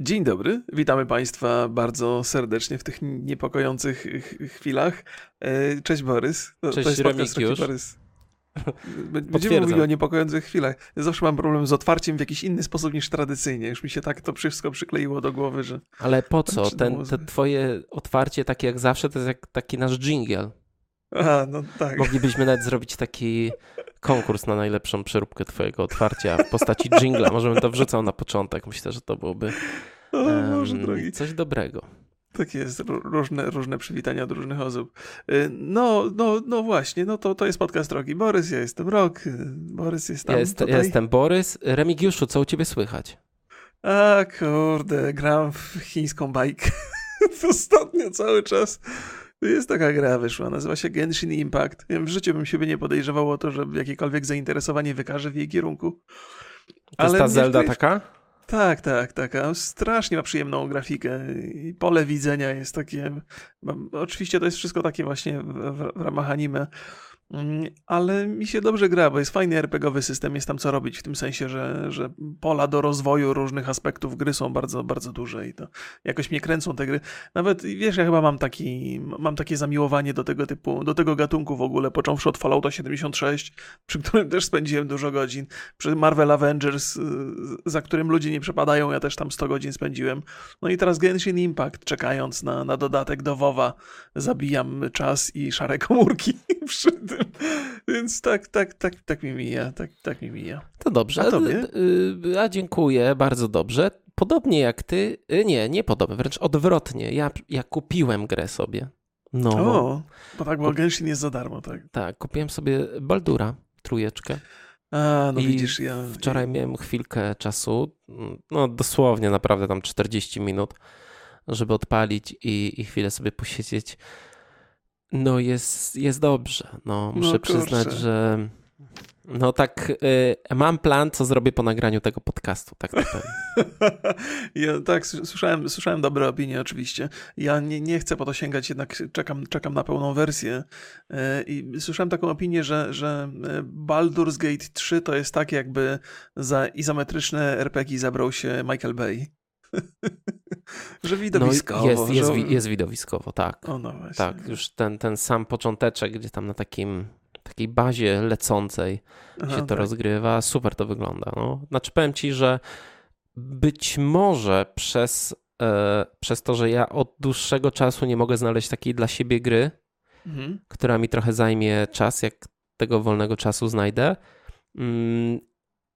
Dzień dobry, witamy Państwa bardzo serdecznie w tych niepokojących chwilach. E, cześć Borys. To, Cześć to jest Borys. Będziemy mówili o niepokojących chwilach. Zawsze mam problem z otwarciem w jakiś inny sposób niż tradycyjnie. Już mi się tak to wszystko przykleiło do głowy, że... Ale po co? Ten, te twoje otwarcie takie jak zawsze to jest jak taki nasz jingle. A, no tak. Moglibyśmy nawet zrobić taki konkurs na najlepszą przeróbkę twojego otwarcia w postaci jingla. Możemy to wrzucał na początek. Myślę, że to byłoby o, um, coś dobrego. Tak jest, różne, różne przywitania od różnych osób. Y, no, no, no właśnie, no to, to jest podcast Roki. Borys, ja jestem Rok, Borys jest tam ja, jest, ja jestem Borys. Remigiuszu, co u ciebie słychać? A kurde, gram w chińską bajkę ostatnio cały czas. Jest taka gra wyszła, nazywa się Genshin Impact. W życiu bym siebie nie podejrzewał o to, że jakiekolwiek zainteresowanie wykaże w jej kierunku. To jest ta Zelda taka? Tak, tak, taka. Strasznie ma przyjemną grafikę i pole widzenia jest takie. Oczywiście to jest wszystko takie właśnie w, w, w ramach anime. Mm, ale mi się dobrze gra, bo jest fajny RPGowy system, jest tam co robić, w tym sensie, że, że pola do rozwoju różnych aspektów gry są bardzo, bardzo duże i to jakoś mnie kręcą te gry. Nawet, wiesz, ja chyba mam taki, mam takie zamiłowanie do tego typu, do tego gatunku w ogóle, począwszy od Fallouta 76, przy którym też spędziłem dużo godzin, przy Marvel Avengers, y, za którym ludzie nie przepadają, ja też tam 100 godzin spędziłem. No i teraz Genshin Impact, czekając na, na dodatek do WoWa, zabijam czas i szare komórki przy tym. Więc tak, tak, tak, tak mi mija, tak, tak mi mija. To dobrze. A tobie? A dziękuję, bardzo dobrze. Podobnie jak ty, y, nie, nie podobnie, wręcz odwrotnie. Ja, ja kupiłem grę sobie. No. O, bo tak, bo Genshin jest za darmo, tak? Tak, kupiłem sobie Baldura, trójeczkę. A, no I widzisz, ja... Wczoraj miałem chwilkę czasu, no dosłownie naprawdę tam 40 minut, żeby odpalić i, i chwilę sobie posiedzieć no jest, jest dobrze. No, muszę no, przyznać, że no tak, y, mam plan, co zrobię po nagraniu tego podcastu, tak na ja, tak, słyszałem, słyszałem dobre opinie oczywiście. Ja nie, nie chcę po to sięgać, jednak czekam, czekam na pełną wersję. Y, I słyszałem taką opinię, że, że y, Baldur's Gate 3 to jest tak, jakby za izometryczne RPG zabrał się Michael Bay. że widowiskowo. No jest, jest, że... jest widowiskowo, tak. O, no tak, już ten, ten sam począteczek, gdzie tam na takim takiej bazie lecącej Aha, się to tak. rozgrywa, super to wygląda. No. Znaczy powiem ci, że być może przez, e, przez to, że ja od dłuższego czasu nie mogę znaleźć takiej dla siebie gry, mhm. która mi trochę zajmie czas, jak tego wolnego czasu znajdę. Mm,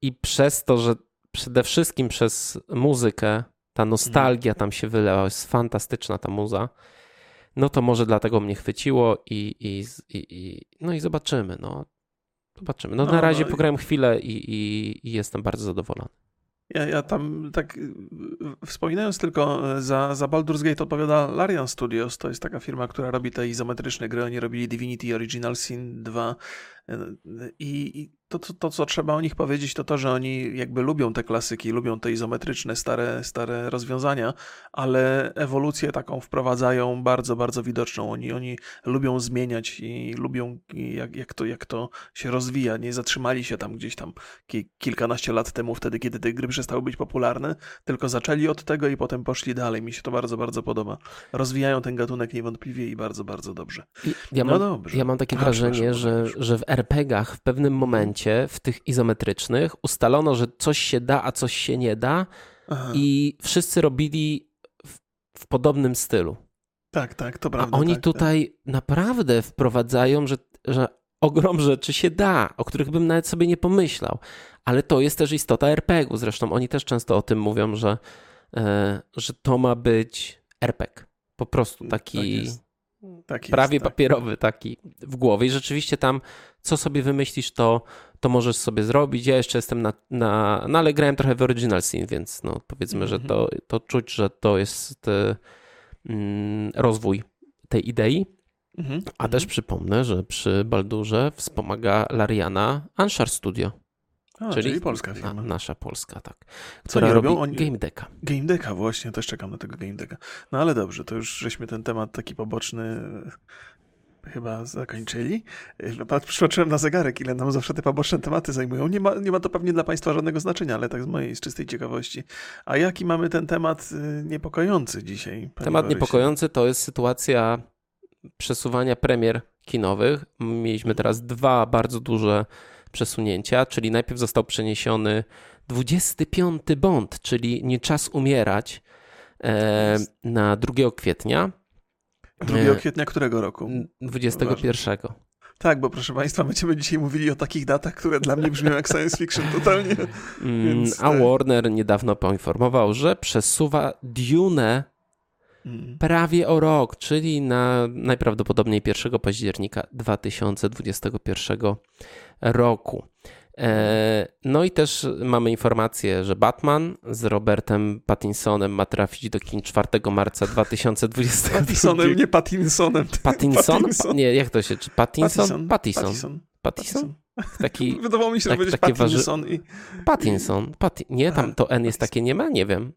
I przez to, że przede wszystkim przez muzykę ta nostalgia tam się wyleła, jest fantastyczna ta muza. No to może dlatego mnie chwyciło i, i, i, no i zobaczymy. No. Zobaczymy. No, no na razie no, pograłem chwilę i, i, i jestem bardzo zadowolony. Ja, ja tam tak wspominając tylko za, za Baldur's Gate odpowiada Larian Studios, to jest taka firma, która robi te izometryczne gry, oni robili Divinity Original Sin 2 i, i to, to, to, co trzeba o nich powiedzieć, to to, że oni jakby lubią te klasyki, lubią te izometryczne, stare, stare rozwiązania, ale ewolucję taką wprowadzają bardzo, bardzo widoczną. Oni, oni lubią zmieniać i lubią, jak, jak, to, jak to się rozwija. Nie zatrzymali się tam gdzieś tam ki kilkanaście lat temu, wtedy, kiedy te gry przestały być popularne, tylko zaczęli od tego i potem poszli dalej. Mi się to bardzo, bardzo podoba. Rozwijają ten gatunek niewątpliwie i bardzo, bardzo dobrze. Ja no mam, dobrze. Ja mam takie wrażenie, że, że w RPGach w pewnym momencie w tych izometrycznych ustalono, że coś się da, a coś się nie da Aha. i wszyscy robili w, w, podobnym stylu. Tak, tak, to prawda. A oni tak, tutaj tak. naprawdę wprowadzają, że, że ogrom rzeczy się da, o których bym nawet sobie nie pomyślał. Ale to jest też istota RPG-u. Zresztą oni też często o tym mówią, że, e, że to ma być RPG. Po prostu taki tak tak prawie jest, tak. papierowy taki w głowie. I rzeczywiście tam, co sobie wymyślisz, to, to możesz sobie zrobić. Ja jeszcze jestem na, na no ale grałem trochę w Original Sin, więc no powiedzmy, że to, mhm. to czuć, że to jest y, mm, rozwój tej idei. -hmm. A też mhm. przypomnę, że przy Baldurze wspomaga Lariana Anshar Studio. A, czyli, czyli, polska firma. Na, nasza polska, tak. Która Co robią? Oni... Game Decka. Game Decka, właśnie, też czekam na tego Game Decka. No ale dobrze, to już żeśmy ten temat taki poboczny chyba zakończyli. Przypatrzyłem na zegarek, ile nam zawsze te poboczne tematy zajmują. Nie ma, nie ma to pewnie dla Państwa żadnego znaczenia, ale tak z mojej z czystej ciekawości. A jaki mamy ten temat y, niepokojący dzisiaj? Temat Borysie? niepokojący to jest sytuacja przesuwania premier kinowych. Mieliśmy teraz dwa bardzo duże przesunięcia, czyli najpierw został przeniesiony 25 Bond, czyli Nie czas umierać e, na 2 kwietnia. 2 e, kwietnia którego roku? 21. Tak, bo proszę Państwa, będziemy dzisiaj mówili o takich datach, które dla mnie brzmią jak science fiction totalnie. Mm, Więc, A tak. Warner niedawno poinformował, że przesuwa Dune mm. prawie o rok, czyli na najprawdopodobniej 1 października 2021 roku. E, no i też mamy informację, że Batman z Robertem Pattinsonem ma trafić do kin 4 marca 2020. Pattinsonem, nie Pattinsonem. Pattinson? Pattinson? Nie, jak to się, czy Pattinson? Pattinson. Pattinson. Pattinson? Taki, Wydawało mi się, tak, że będzie Pattinson waży... i... Pattinson. Patti... Nie, tam to N jest takie nie ma, nie wiem.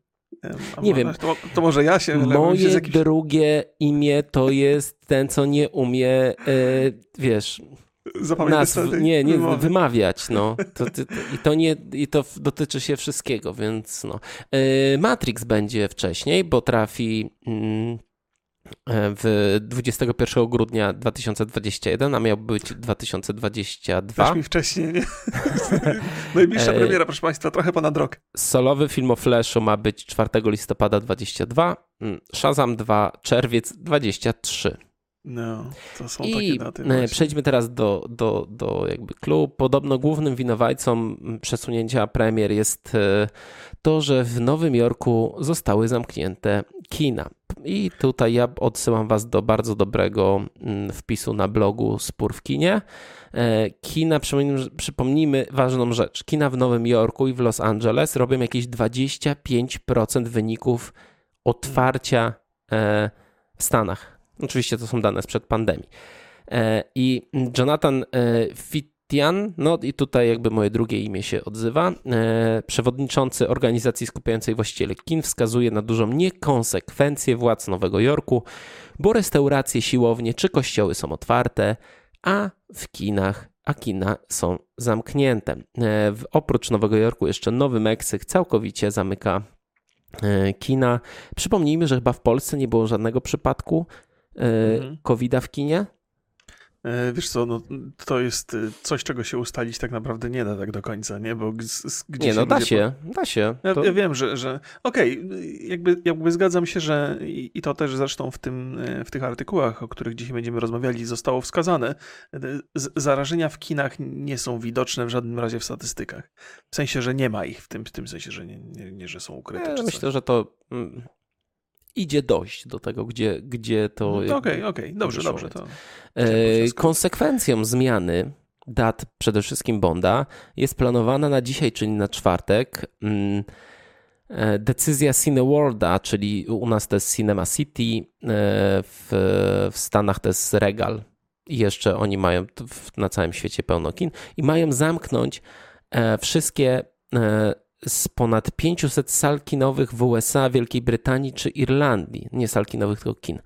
nie wiem. To, to, może ja się... Moje jakimś... drugie imię to jest ten, co nie umie, yy, wiesz nazw, nie, nie wymowy. wymawiać, no. To, to, I to nie, i to dotyczy się wszystkiego, więc no. E, Matrix będzie wcześniej, bo trafi mm, e, w 21 grudnia 2021, a miał być 2022. Weź mi wcześniej, nie? Najbliższa e, premiera, proszę Państwa, trochę ponad rok. Solowy film o Flashu ma być 4 listopada 22, mm, Shazam 2 czerwiec 23. No, to są I takie daty. E, właśnie. Przejdźmy teraz do, do, do jakby klub. Podobno głównym winowajcą przesunięcia premier jest e, to, że w Nowym Jorku zostały zamknięte kina. I tutaj ja odsyłam Was do bardzo dobrego mm, wpisu na blogu Spór w kinie. E, kina, przypomnijmy ważną rzecz. Kina w Nowym Jorku i w Los Angeles robią jakieś 25% wyników otwarcia w Stanach. Oczywiście to są dane sprzed pandemii. E, I Jonathan e, Fitian, no i tutaj jakby moje drugie imię się odzywa, e, przewodniczący organizacji skupiającej właścicieli kin, wskazuje na dużą niekonsekwencję władz Nowego Jorku, bo restauracje, siłownie czy kościoły są otwarte, a w kinach a kina są zamknięte. Oprócz Nowego Jorku jeszcze Nowy Meksyk całkowicie zamyka kina. Przypomnijmy, że chyba w Polsce nie było żadnego przypadku mhm. COVID-a w kinie? E, wiesz co, no, to jest e, coś, czego się ustalić tak naprawdę nie da tak do końca, nie? Bo gdzie nie, no da się, po... da się. Ja, ja, wiem, że, że okej, okay, jakby, jakby zgadzam się, że i, to też zresztą w, tym, w tych artykułach, o których dzisiaj będziemy rozmawiali, zostało wskazane, z, zarażenia w kinach nie są widoczne w żadnym razie w statystykach. W sensie, że nie ma ich, w tym, w tym sensie, że nie, nie, nie że są ukryte. Ja myślę, że to mm, idzie dojść do tego, gdzie, gdzie to. Okej, no okej, okay, okay. dobrze, dobrze. To... E, konsekwencją zmiany dat przede wszystkim Bonda jest planowana na dzisiaj, czyli na czwartek. Mm, e, decyzja Cineworlda, czyli u nas to jest Cinema City, e, w, w Stanach to jest Regal. I jeszcze oni mają na całym świecie pełno kin i mają zamknąć wszystkie z ponad 500 sal kinowych w USA, Wielkiej Brytanii czy Irlandii. Nie sal kinowych, tylko kin.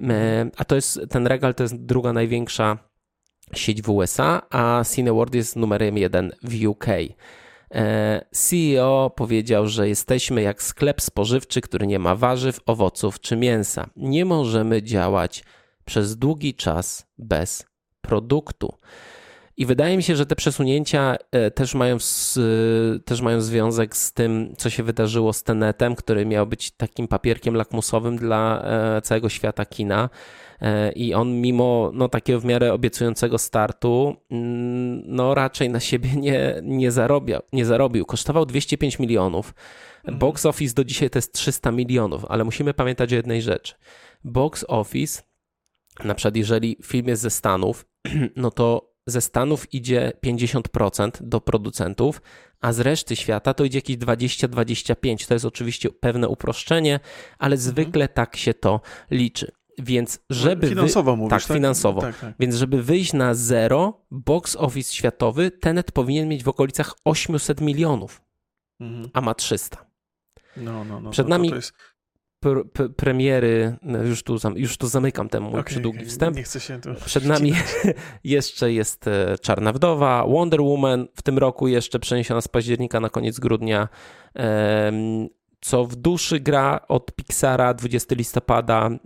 E, a to jest, ten regal to jest druga największa sieć w USA, a Cineworld jest numerem jeden w UK. E, CEO powiedział, że jesteśmy jak sklep spożywczy, który nie ma warzyw, owoców czy mięsa. Nie możemy działać przez długi czas bez produktu. I wydaje mi się, że te przesunięcia e, też mają, też mają związek z tym, co się wydarzyło z Tenetem, który miał być takim papierkiem lakmusowym dla e, całego świata kina. E, I on, mimo no, takiego w miarę obiecującego startu, mm, no raczej na siebie nie, nie, zarobia, nie zarobił. Kosztował 205 milionów. Mhm. Box office do dzisiaj to jest 300 milionów, ale musimy pamiętać o jednej rzeczy. Box office, na przykład jeżeli film jest ze Stanów, no to ze Stanów idzie 50% do producentów, a z reszty świata to idzie jakieś 20-25%. To jest oczywiście pewne uproszczenie, ale mhm. zwykle tak się to liczy. Więc żeby. Finansowo wy... mówisz, tak, tak? finansowo. Tak, tak. Więc żeby wyjść na zero, box office światowy, Tenet powinien mieć w okolicach 800 milionów, mhm. a ma 300. No, no, no. Przed nami. To, to jest pr premiery, no już tu, już tu zamykam ten mój okay, przydługi okay. wstęp. Nie chcę się tu Przed nami jeszcze jest e, Czarna Wdowa, Wonder Woman w tym roku jeszcze przeniesiona z października na koniec grudnia. Co w duszy gra od Pixara 20 listopada, e,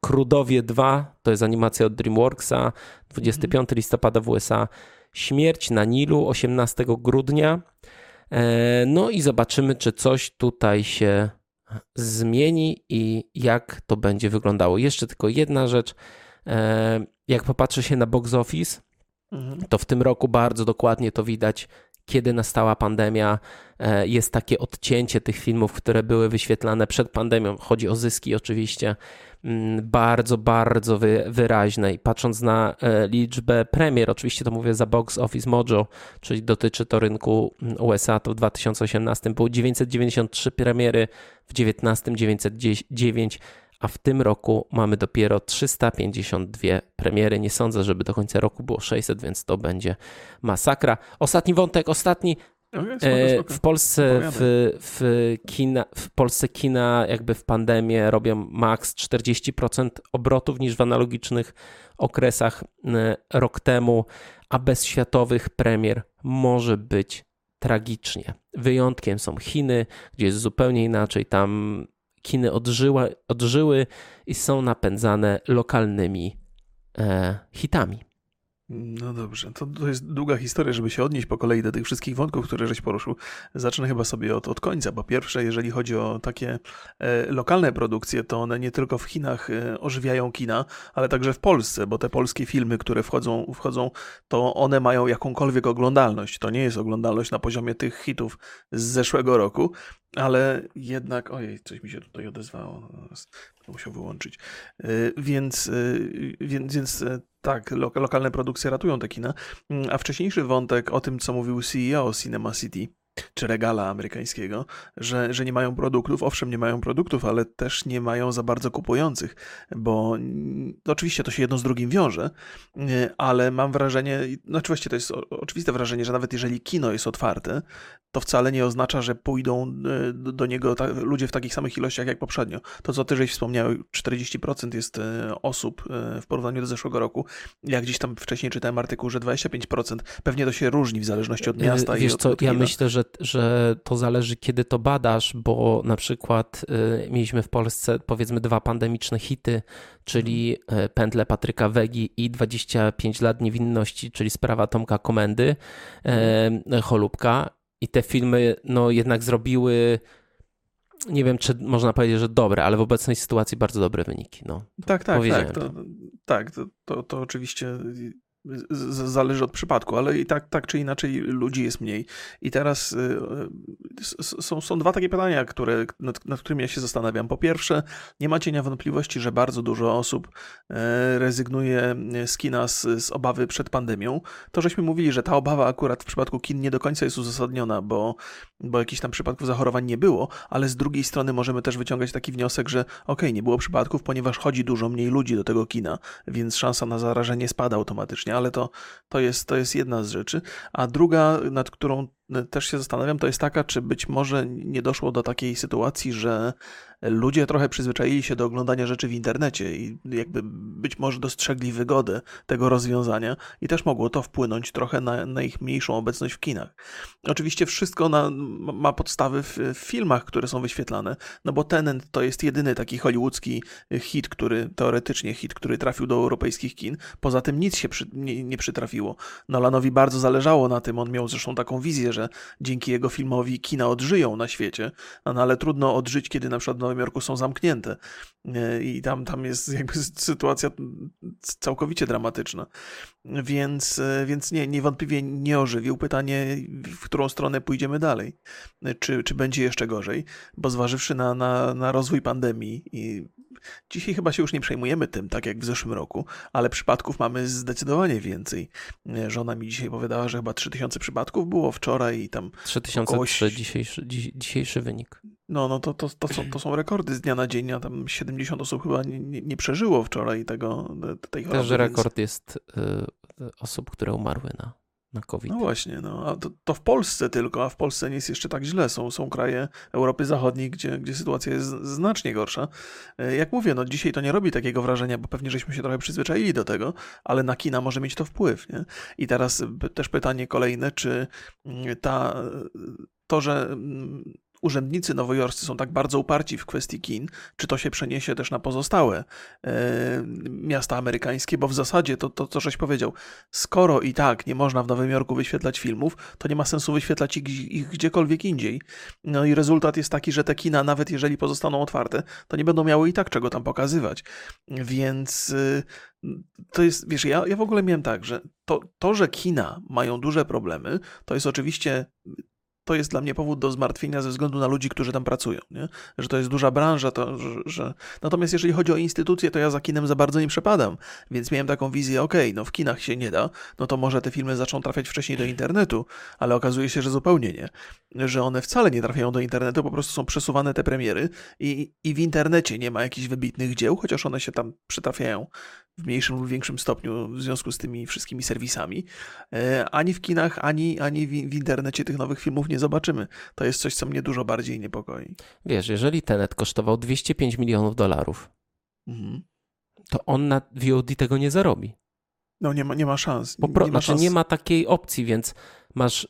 Krudowie 2, to jest animacja od DreamWorksa, 25 mm. listopada w USA, Śmierć na Nilu 18 grudnia. E, no i zobaczymy, czy coś tutaj się zmieni i jak to będzie wyglądało. Jeszcze tylko jedna rzecz. E, jak popatrzy się na box office, mhm. to w tym roku bardzo dokładnie to widać, kiedy nastała pandemia. E, jest takie odcięcie tych filmów, które były wyświetlane przed pandemią. Chodzi o zyski oczywiście. Mm, bardzo, bardzo wy, wyraźne. I patrząc na e, liczbę premier, oczywiście to mówię za Box Office Mojo, czyli dotyczy to rynku mm, USA, to w 2018 było 993 premiery, w 2019 909, a w tym roku mamy dopiero 352 premiery. Nie sądzę, żeby do końca roku było 600, więc to będzie masakra. Ostatni wątek, ostatni E, w Polsce w, w, kina, w Polsce kina jakby w pandemię robią maks 40% obrotów niż w analogicznych okresach e, rok temu, a bez światowych premier może być tragicznie. Wyjątkiem są Chiny, gdzie jest zupełnie inaczej. Tam kiny odżyła, odżyły i są napędzane lokalnymi e, hitami. No dobrze, to, to jest długa historia, żeby się odnieść po kolei do tych wszystkich wątków, które żeś poruszył. Zacznę chyba sobie od, od końca, bo pierwsze, jeżeli chodzi o takie e, lokalne produkcje, to one nie tylko w Chinach e, ożywiają kina, ale także w Polsce, bo te polskie filmy, które wchodzą, wchodzą, to one mają jakąkolwiek oglądalność. To nie jest oglądalność na poziomie tych hitów z zeszłego roku, ale jednak, ojej, coś mi się tutaj odezwało, musiał wyłączyć. E, więc, e, więc, więc e, tak, lokalne produkcje ratują te kina. Mm, a wcześniejszy wątek o tym, co mówił CEO Cinema City, czy regala amerykańskiego, że, że nie mają produktów. Owszem, nie mają produktów, ale też nie mają za bardzo kupujących, bo oczywiście to się jedno z drugim wiąże, ale mam wrażenie, znaczy właściwie to jest oczywiste wrażenie, że nawet jeżeli kino jest otwarte, to wcale nie oznacza, że pójdą e, do niego ludzie w takich samych ilościach jak poprzednio. To, co ty żeś wspomniał, 40% jest e, osób e, w porównaniu do zeszłego roku. Jak gdzieś tam wcześniej czytałem artykuł, że 25%. Pewnie to się różni w zależności od miasta Wiesz i od, co, od ja myślę, że, że to zależy, kiedy to badasz, bo na przykład y, mieliśmy w Polsce powiedzmy dwa pandemiczne hity, czyli mhm. Pętle Patryka Wegi i 25 lat niewinności, czyli sprawa Tomka Komendy, y, Cholubka i te filmy no jednak zrobiły nie wiem, czy można powiedzieć, że dobre, ale w obecnej sytuacji bardzo dobre wyniki. No, tak, tak, tak. To, tak, to, to, to oczywiście zależy od przypadku, ale i tak, tak czy inaczej ludzi jest mniej. I teraz y, y, są, są dwa takie pytania, które, nad, nad którymi ja się zastanawiam. Po pierwsze, nie ma cienia wątpliwości, że bardzo dużo osób e, rezygnuje z kina z, z obawy przed pandemią. To żeśmy mówili, że ta obawa akurat w przypadku kin nie do końca jest uzasadniona, bo, bo jakichś tam przypadków zachorowań nie było, ale z drugiej strony możemy też wyciągać taki wniosek, że okay, nie było przypadków, ponieważ chodzi dużo mniej ludzi do tego kina, więc szansa na zarażenie spada automatycznie ale to, to, jest, to jest jedna z rzeczy. A druga, nad którą też się zastanawiam, to jest taka, czy być może nie doszło do takiej sytuacji, że ludzie trochę przyzwyczaili się do oglądania rzeczy w internecie i jakby być może dostrzegli wygodę tego rozwiązania i też mogło to wpłynąć trochę na, na ich mniejszą obecność w kinach. Oczywiście wszystko na, ma podstawy w, w, filmach, które są wyświetlane, no bo Tenant to jest jedyny taki hollywoodzki hit, który teoretycznie hit, który trafił do europejskich kin. Poza tym nic się przy, nie, nie przytrafiło. Nolanowi bardzo zależało na tym, on miał zresztą taką wizję, że dzięki jego filmowi kina odżyją na świecie, no ale trudno odżyć, kiedy na przykład w Nowym Jorku są zamknięte i tam, tam jest jakby sytuacja całkowicie dramatyczna. Więc, e, więc nie, niewątpliwie nie ożywił. Pytanie, w którą stronę pójdziemy dalej? Czy, czy będzie jeszcze gorzej? Bo zważywszy na, na, na rozwój pandemii i Dzisiaj chyba się już nie przejmujemy tym, tak jak w zeszłym roku, ale przypadków mamy zdecydowanie więcej. E, żona mi dzisiaj powiedziała, że chyba 3000 przypadków było wczoraj i tam. 3003 około... dzisiejszy, dzisiejszy wynik. No, no to, to, to, są, to są rekordy z dnia na dzień, a tam 70 osób chyba nie, nie, przeżyło wczoraj tego, tej choroby. Też rekord więc... jest y, osób, które umarły na na COVID. No właśnie, no, a to, to, w Polsce tylko, a w Polsce nie jest jeszcze tak źle. Są, są kraje Europy Zachodniej, gdzie, gdzie sytuacja jest znacznie gorsza. E, jak mówię, no dzisiaj to nie robi takiego wrażenia, bo pewnie żeśmy się trochę przyzwyczaili do tego, ale na kina może mieć to wpływ. Nie? I teraz też pytanie kolejne, czy mm, ta, to, że mm, urzędnicy nowojorscy są tak bardzo uparci w kwestii kin, czy to się przeniesie też na pozostałe e, miasta amerykańskie, bo w zasadzie to, to, co żeś powiedział, skoro i tak nie można w Nowym Jorku wyświetlać filmów, to nie ma sensu wyświetlać ich, ich gdziekolwiek indziej. No i rezultat jest taki, że te kina, nawet jeżeli pozostaną otwarte, to nie będą miały i tak czego tam pokazywać. Więc y, to jest, wiesz, ja, ja w ogóle miałem tak, że to, to, że kina mają duże problemy, to jest oczywiście to jest dla mnie powód do zmartwienia ze względu na ludzi, którzy tam pracują, nie? że to jest duża branża, to, że, że... Natomiast jeżeli chodzi o instytucje, to ja za kinem za bardzo nie przepadam, więc miałem taką wizję, okej, okay, no w kinach się nie da, no to może te filmy zaczną trafiać wcześniej do internetu, ale okazuje się, że zupełnie nie, że one wcale nie trafiają do internetu, po prostu są przesuwane te premiery i, i w internecie nie ma jakichś wybitnych dzieł, chociaż one się tam przytrafiają w mniejszym lub większym stopniu w związku z tymi wszystkimi serwisami. E, ani w kinach, ani, ani w, w internecie tych nowych filmów nie zobaczymy. To jest coś, co mnie dużo bardziej niepokoi. Wiesz, jeżeli Tenet kosztował 205 milionów dolarów, mhm. to on na VOD tego nie zarobi. No nie ma, nie ma szans. Po pro, nie, ma znaczy szans. nie ma takiej opcji, więc masz,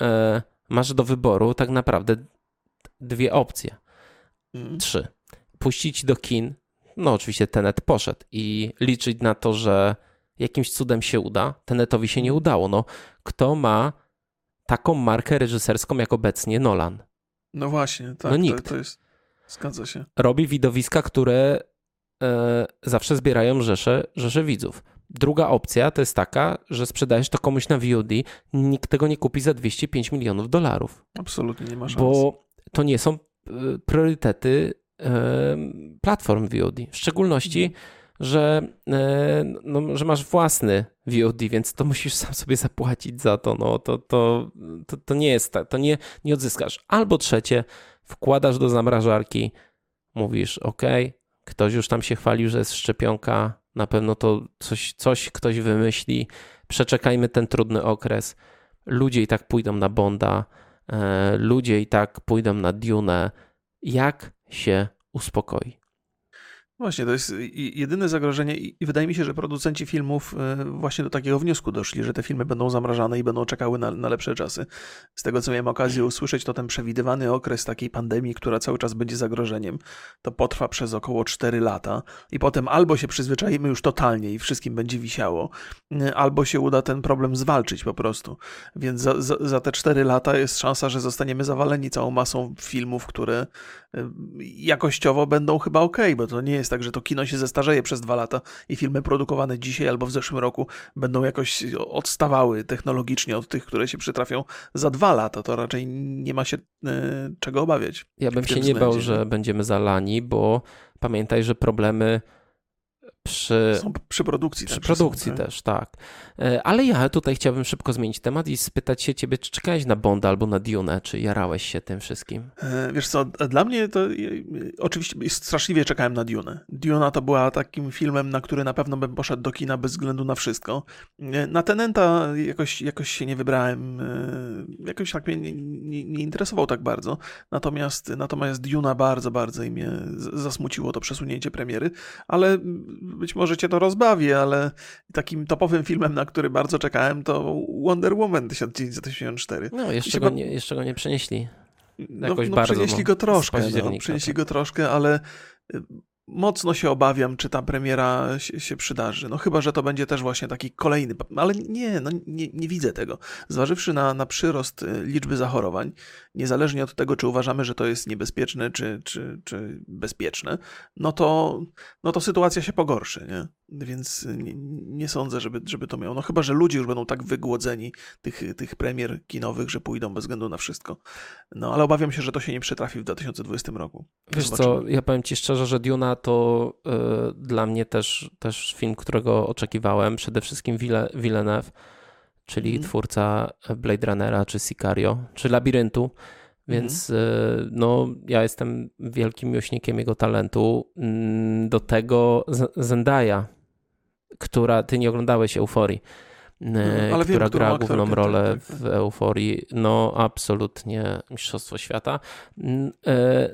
e, masz do wyboru tak naprawdę dwie opcje. Mhm. Trzy. Puścić do kin no oczywiście Tenet poszedł i liczyć na to, że jakimś cudem się uda. Tenetowi się nie udało. No, kto ma taką markę reżyserską jak obecnie Nolan? No właśnie, tak. No nikt. To, to jest, zgadza się. Robi widowiska, które e, zawsze zbierają rzesze, rzesze widzów. Druga opcja to jest taka, że sprzedajesz to komuś na VOD, nikt tego nie kupi za 205 milionów dolarów. Absolutnie nie ma szans. Bo to nie są e, priorytety platform VOD. W szczególności, że, e, no, że masz własny VOD, więc to musisz sam sobie zapłacić za to. No, to, to, to, to nie jest tak, to nie, nie odzyskasz. Albo trzecie, wkładasz do zamrażarki, mówisz, OK, ktoś już tam się chwalił, że jest szczepionka, na pewno to coś, coś ktoś wymyśli, przeczekajmy ten trudny okres. Ludzie i tak pójdą na Bonda, e, ludzie i tak pójdą na Dune. Jak się uspokoi. Właśnie, to jest jedyne zagrożenie i wydaje mi się, że producenci filmów e, właśnie do takiego wniosku doszli, że te filmy będą zamrażane i będą czekały na, na, lepsze czasy. Z tego, co miałem okazję usłyszeć, to ten przewidywany okres takiej pandemii, która cały czas będzie zagrożeniem, to potrwa przez około 4 lata i potem albo się przyzwyczajimy już totalnie i wszystkim będzie wisiało, e, albo się uda ten problem zwalczyć po prostu. Więc za, za, za te 4 lata jest szansa, że zostaniemy zawaleni całą masą filmów, które e, jakościowo będą chyba ok, bo to nie jest tak, że to kino się zestarzeje przez dwa lata i filmy produkowane dzisiaj albo w zeszłym roku będą jakoś odstawały technologicznie od tych, które się przytrafią za dwa lata. To raczej nie ma się e, czego obawiać. Ja bym się nie bał, że będziemy zalani, bo pamiętaj, że problemy przy, Są przy produkcji. Przy produkcji też, tak. E, ale ja tutaj chciałbym szybko zmienić temat i spytać się ciebie, czy czekałeś na Bonda albo na Dune, czy jarałeś się tym wszystkim? E, wiesz co, dla mnie to oczywiście straszliwie czekałem na Dune. Duna to była takim filmem, na który na pewno bym poszedł do kina bez względu na wszystko. E, na Tenenta jakoś, jakoś się nie wybrałem, jakoś tak mnie nie, nie, nie interesował tak bardzo. Natomiast, natomiast Duna bardzo, bardzo i mnie zasmuciło to przesunięcie premiery, ale być może cię to rozbawi, ale takim topowym filmem, na który bardzo czekałem, to Wonder Woman 1984. No, jeszcze, go, nie, jeszcze go nie przenieśli. No, Jakoś no, bardzo. Przenieśli go troszkę, no, przenieśli tak. go troszkę, ale mocno się obawiam, czy ta premiera się, się, przydarzy. No chyba, że to będzie też właśnie taki kolejny, ale nie, no nie, nie widzę tego. Zważywszy na, na przyrost y, liczby zachorowań, niezależnie od tego, czy uważamy, że to jest niebezpieczne, czy, czy, czy bezpieczne, no to, no to sytuacja się pogorszy, nie? Więc nie, nie, sądzę, żeby, żeby to miało. No chyba, że ludzie już będą tak wygłodzeni tych, tych premier kinowych, że pójdą bez względu na wszystko. No ale obawiam się, że to się nie przytrafi w 2020 roku. Wiesz Zobaczymy. co, ja powiem ci szczerze, że Duna to y, dla mnie też, też film, którego oczekiwałem. Przede wszystkim Villeneuve, czyli mm. twórca Blade Runnera, czy Sicario, czy Labiryntu. Więc mm. no, ja jestem wielkim miłośnikiem jego talentu. Mm, do tego Zendaya która ty nie oglądałeś Euforii. no, która wiem, gra główną tak, rolę tak, tak, w Euforii. No, absolutnie mistrzostwo świata.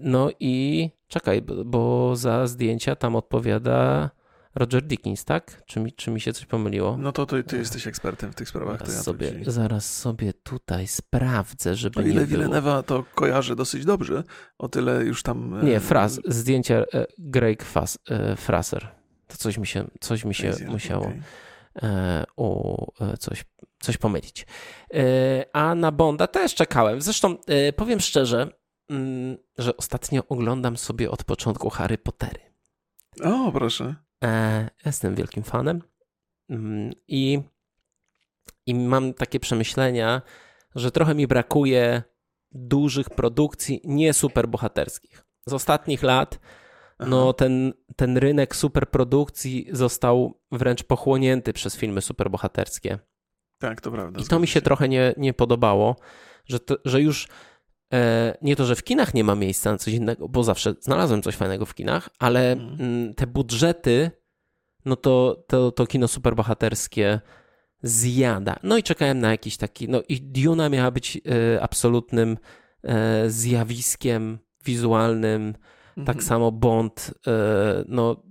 No i czekaj, bo za zdjęcia tam odpowiada Roger Dickens, tak? Czy mi, czy mi się coś pomyliło? No to ty, ty jesteś ekspertem w tych sprawach. Zaraz, ja sobie, zaraz sobie tutaj sprawdzę, żeby o ile nie Villeneuve'a to kojarzę dosyć dobrze, o tyle już tam... E, nie, Fras, zdjęcie e, Greg Fas, e, Fraser. To coś mi się, coś mi się musiało okay. o, coś, coś pomylić. A na Bonda też czekałem. Zresztą powiem szczerze, mm, że ostatnio oglądam sobie od początku Harry Pottery. O, proszę. E, jestem wielkim fanem mm, i, i mam takie przemyślenia, że trochę mi brakuje dużych produkcji nie superbohaterskich. Z ostatnich lat no ten, ten rynek superprodukcji został wręcz pochłonięty przez filmy superbohaterskie. Tak, to prawda. I to mi się, się trochę nie, nie podobało, że, to, że już E, nie to, że w kinach nie ma miejsca na coś innego, bo zawsze znalazłem coś fajnego w kinach, ale mm. te budżety, no to, to, to kino superbohaterskie zjada. No i czekałem na jakiś taki, no i Duna miała być e, absolutnym e, zjawiskiem wizualnym, tak mhm. samo Bond, no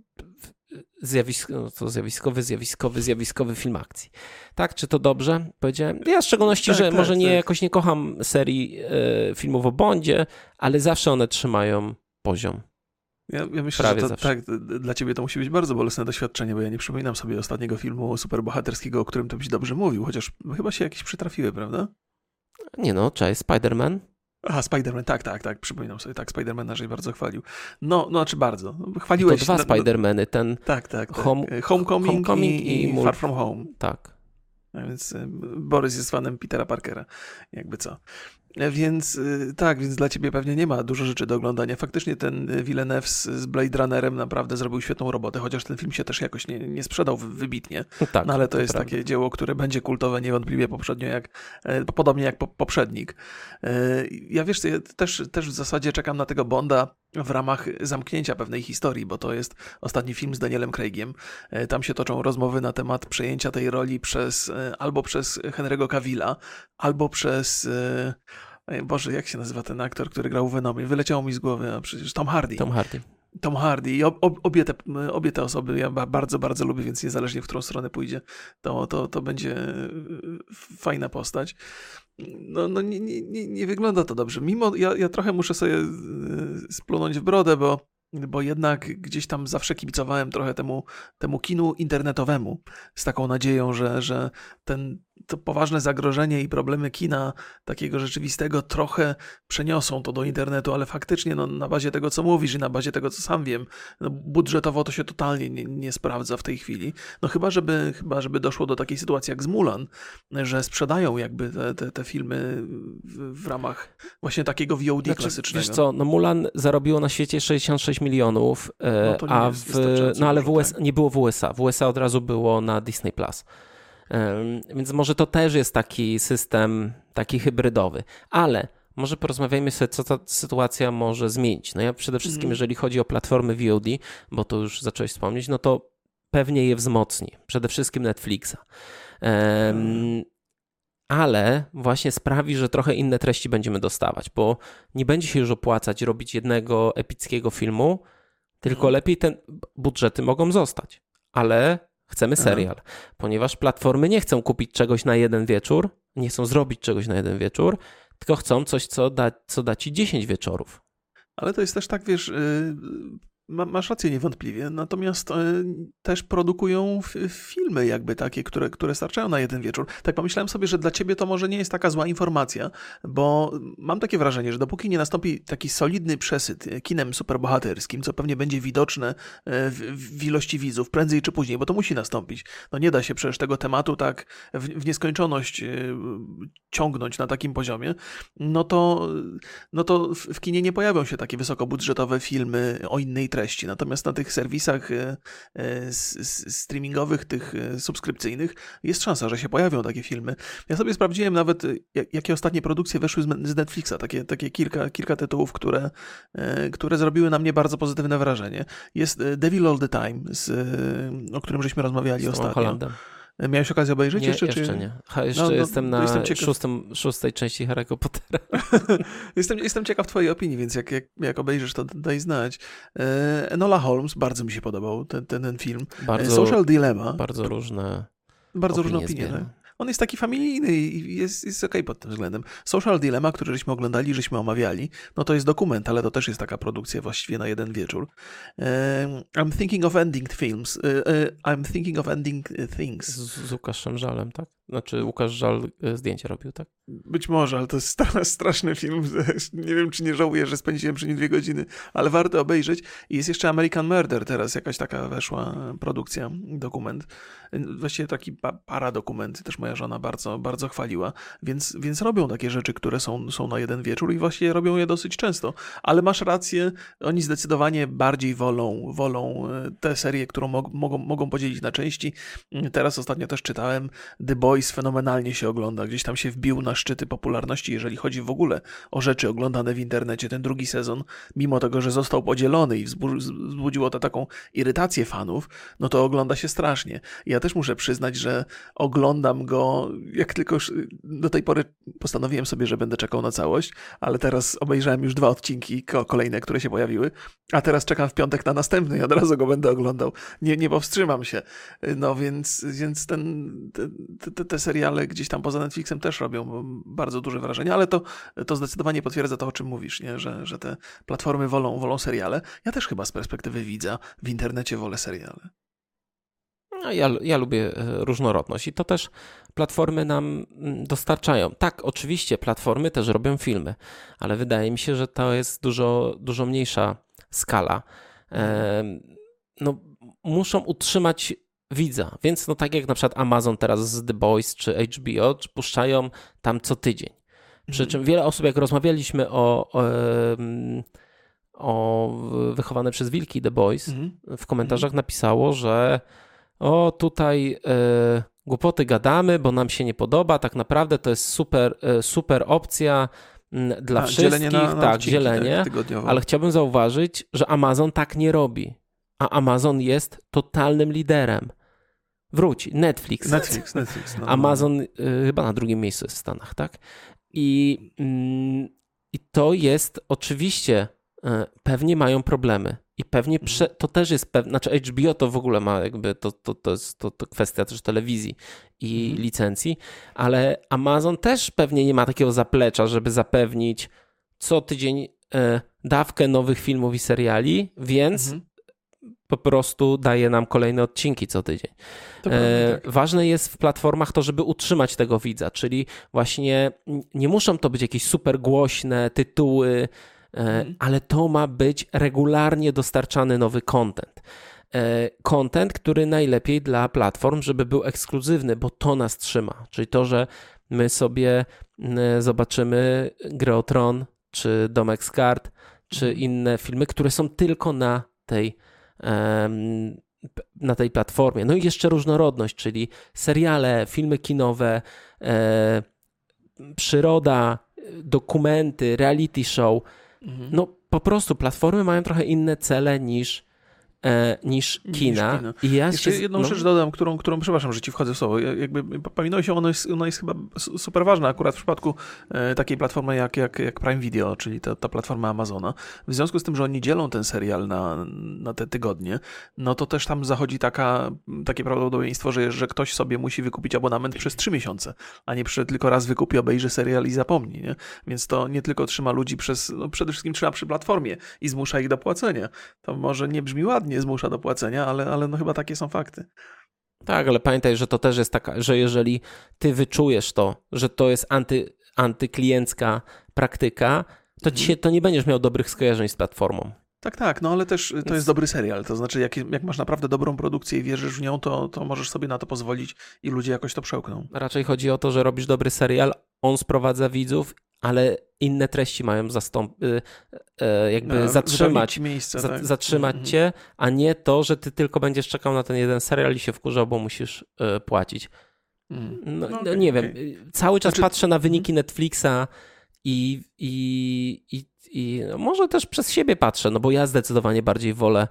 zjawisko, no to zjawiskowy, zjawiskowy, zjawiskowy film akcji. Tak, czy to dobrze powiedziałem? Ja w szczególności, tak, że tak, może nie tak. jakoś nie kocham serii e, filmów o Bondzie, ale zawsze one trzymają poziom. Ja, ja myślę, Prawie że to, tak, dla ciebie to musi być bardzo bolesne doświadczenie, bo ja nie przypominam sobie ostatniego filmu superbohaterskiego, o którym to byś dobrze mówił, chociaż chyba się jakieś przytrafiły, prawda? Nie no, cześć, Spider-Man. Aha, Spider-Man, tak, tak, tak, przypominam sobie, tak, Spider-Man żeś bardzo chwalił. No, no, znaczy bardzo. Chwaliłeś... To dwa Spider-Many, ten... Tak, tak, tak. Home, Homecoming, Homecoming i, i Far From Home. Tak. A więc y, Borys jest fanem Petera Parkera, jakby co. Więc y, tak, więc dla ciebie pewnie nie ma dużo rzeczy do oglądania. Faktycznie ten Villeneuve z Blade Runnerem naprawdę zrobił świetną robotę, chociaż ten film się też jakoś nie, nie sprzedał wybitnie. Tak, no ale to, to jest prawda. takie dzieło, które będzie kultowe niewątpliwie poprzednio jak, e, podobnie jak poprzednik. E, ja wiesz, ja też, też w zasadzie czekam na tego Bonda w ramach zamknięcia pewnej historii, bo to jest ostatni film z Danielem Craigiem. E, tam się toczą rozmowy na temat przejęcia tej roli przez albo przez Henry'ego Cavilla, albo przez Boże, jak się nazywa ten aktor, który grał w Venomie? Wyleciało mi z głowy, a przecież Tom Hardy. Tom Hardy. Tom Hardy i ob, obie, te, obie te osoby ja bardzo, bardzo lubię, więc niezależnie w którą stronę pójdzie, to, to, to będzie e, fajna postać. No, no nie, nie, nie wygląda to dobrze. Mimo, ja, ja trochę muszę sobie e, splunąć w brodę, bo bo jednak gdzieś tam zawsze kibicowałem trochę temu, temu kinu internetowemu, z taką nadzieją, że, że ten, to poważne zagrożenie i problemy kina takiego rzeczywistego trochę przeniosą to do internetu, ale faktycznie no, na bazie tego, co mówisz i na bazie tego, co sam wiem, no, budżetowo to się totalnie nie, nie, sprawdza w tej chwili. No chyba żeby, chyba, żeby doszło do takiej sytuacji jak z Mulan, że sprzedają jakby te, te, te filmy w, w, ramach właśnie takiego VOD znaczy, klasycznego. Wiesz co, no Mulan zarobiło na świecie 66 milionów, e, no a w, no ale w USA, tak. nie było w USA. W USA od razu było na Disney+. Plus. Więc może to też jest taki system, taki hybrydowy. Ale może porozmawiajmy sobie, co ta sytuacja może zmienić. No ja przede wszystkim, mm. jeżeli chodzi o platformy VOD, bo to już zacząłeś wspomnieć, no to pewnie je wzmocni. Przede wszystkim Netflixa. Um, ale właśnie sprawi, że trochę inne treści będziemy dostawać, bo nie będzie się już opłacać robić jednego epickiego filmu, tylko mhm. lepiej ten budżety mogą zostać, ale Chcemy serial, Aha. ponieważ platformy nie chcą kupić czegoś na jeden wieczór, nie chcą zrobić czegoś na jeden wieczór, tylko chcą coś, co da, co da ci 10 wieczorów. Ale to jest też tak, wiesz, y, Masz rację niewątpliwie, natomiast e, też produkują filmy jakby takie, które, które starczają na jeden wieczór. Tak pomyślałem sobie, że dla ciebie to może nie jest taka zła informacja, bo mam takie wrażenie, że dopóki nie nastąpi taki solidny przesyt kinem superbohaterskim, co pewnie będzie widoczne e, w, w ilości widzów prędzej czy później, bo to musi nastąpić. No nie da się przecież tego tematu tak w, w nieskończoność e, ciągnąć na takim poziomie, no to, no to w kinie nie pojawią się takie wysokobudżetowe filmy o innej treści. Natomiast na tych serwisach e, e, streamingowych, tych e, subskrypcyjnych jest szansa, że się pojawią takie filmy. Ja sobie sprawdziłem nawet, jakie ostatnie produkcje weszły z Netflixa, takie, takie kilka, kilka tytułów, które, które zrobiły na mnie bardzo pozytywne wrażenie. Jest Devil All the Time, z, o którym żeśmy rozmawiali z ostatnio. Hollandem. Miałeś okazję obejrzeć nie, jeszcze? jeszcze czy... nie. Ha, jeszcze no, no, jestem na jestem ciekaw... szóstym, szóstej części Harry'ego Pottera. jestem, jestem ciekaw twojej opinii, więc jak, jak, jak obejrzysz, to daj znać. E, Enola Holmes, bardzo mi się podobał ten, ten, ten film. Bardzo, Social Dilemma. Bardzo różne Bardzo różne opinie. Tak? On jest taki familijny i jest, jest okej okay pod tym względem. Social Dilemma, który żeśmy oglądali, żeśmy omawiali, no to jest dokument, ale to też jest taka produkcja właściwie na jeden wieczór. I'm thinking of ending films. E, e, I'm thinking of ending things. Z, z Łukaszem Żalem, tak? Znaczy Łukasz Żal e, zdjęcie robił, tak? Być może, ale to jest straszny film. Nie wiem, czy nie żałuję, że spędziłem przy nim dwie godziny, ale warto obejrzeć. I jest jeszcze American Murder, teraz jakaś taka weszła produkcja, dokument. Właściwie taki paradokument, też moja żona bardzo, bardzo chwaliła, więc, więc robią takie rzeczy, które są, są na jeden wieczór i właściwie robią je dosyć często. Ale masz rację, oni zdecydowanie bardziej wolą, wolą e, tę serię, którą mogą, mogą podzielić na części. Teraz ostatnio też czytałem The Boys fenomenalnie się ogląda, gdzieś tam się wbił na szczyty popularności, jeżeli chodzi w ogóle o rzeczy oglądane w internecie. Ten drugi sezon, mimo tego, że został podzielony i wzbudziło to taką irytację fanów, no to ogląda się strasznie. Ja też muszę przyznać, że oglądam go, jak tylko do tej pory postanowiłem sobie, że będę czekał na całość, ale teraz obejrzałem już dwa odcinki kolejne, które się pojawiły, a teraz czekam w piątek na następny i od razu go będę oglądał. Nie, nie powstrzymam się. No więc, więc ten, te, te, te seriale gdzieś tam poza Netflixem też robią bardzo duże wrażenie, ale to, to zdecydowanie potwierdza to, o czym mówisz, nie? Że, że te platformy wolą, wolą seriale. Ja też chyba z perspektywy widza w internecie wolę seriale. No, ja, ja lubię e, różnorodność i to też platformy nam mm, dostarczają. Tak, oczywiście platformy też robią filmy, ale wydaje mi się, że to jest dużo, dużo mniejsza skala. E, no, muszą utrzymać widza, więc no tak jak na przykład Amazon teraz z The Boys czy HBO puszczają tam co tydzień. Przy mhm. czym wiele osób, jak rozmawialiśmy o, o, o wychowane przez wilki The Boys, mhm. w komentarzach napisało, że o tutaj e, głupoty gadamy, bo nam się nie podoba, tak naprawdę to jest super, e, super opcja dla A, wszystkich, na, na tak, odcinki, dzielenie, tak, ale chciałbym zauważyć, że Amazon tak nie robi, a Amazon jest totalnym liderem. Wróć, Netflix. Netflix, Netflix. No, no, Amazon y, chyba na drugim miejscu jest w Stanach, tak? I, mm, i to jest oczywiście, y, pewnie mają problemy i pewnie prze, mhm. to też jest pewne, znaczy HBO to w ogóle ma jakby, to, to, to jest to, to kwestia też telewizji i mhm. licencji, ale Amazon też pewnie nie ma takiego zaplecza, żeby zapewnić co tydzień y, dawkę nowych filmów i seriali, więc mhm. po prostu daje nam kolejne odcinki co tydzień. E, tak. Ważne jest w platformach to, żeby utrzymać tego widza, czyli właśnie nie muszą to być jakieś super głośne tytuły, Mhm. ale to ma być regularnie dostarczany nowy content. E, content, który najlepiej dla platform, żeby był ekskluzywny, bo to nas trzyma. Czyli to, że my sobie zobaczymy Greotron, czy Domek z Kart, czy mhm. inne filmy, które są tylko na tej, na tej platformie. No i jeszcze różnorodność, czyli seriale, filmy kinowe, e, przyroda, dokumenty, reality show Mhm. No po prostu platformy mają trochę inne cele niż e, niż kina. Niż kina. I ja Jeszcze się, jedną no... rzecz dodam, którą, którą, przepraszam, że ci wchodzę w słowo. Jakby pominąłeś się, ona jest, ona jest chyba super ważna akurat w przypadku e, takiej platformy jak, jak, jak Prime Video, czyli ta, ta platforma Amazona. W związku z tym, że oni dzielą ten serial na, na te tygodnie, no to też tam zachodzi taka, takie prawdopodobieństwo, że, że ktoś sobie musi wykupić abonament przez trzy miesiące, a nie przy, tylko raz wykupi, obejrzy serial i zapomni. Nie? Więc to nie tylko trzyma ludzi przez, no przede wszystkim trzyma przy platformie i zmusza ich do płacenia. To może nie brzmi ładnie, nie zmusza do płacenia, ale, ale no chyba takie są fakty. Tak, ale pamiętaj, że to też jest taka, że jeżeli ty wyczujesz to, że to jest anty, antykliencka praktyka, to, mhm. ci to nie będziesz miał dobrych skojarzeń z platformą. Tak, tak, no ale też to jest dobry serial. To znaczy, jak, jak masz naprawdę dobrą produkcję i wierzysz w nią, to, to możesz sobie na to pozwolić i ludzie jakoś to przełkną. Raczej chodzi o to, że robisz dobry serial, on sprowadza widzów ale inne treści mają zastąp- y, y, jakby no, zatrzymać, miejsce, za- tak? zatrzymać mm-hmm. cię, a nie to, że ty tylko będziesz czekał na ten jeden serial i się wkurzał, bo musisz y, płacić. Mm. No, no, okay, nie okay. wiem, cały czas znaczy... patrzę na wyniki mhm. Netflixa i, i, i, i no może też przez siebie patrzę, no bo ja zdecydowanie bardziej wolę,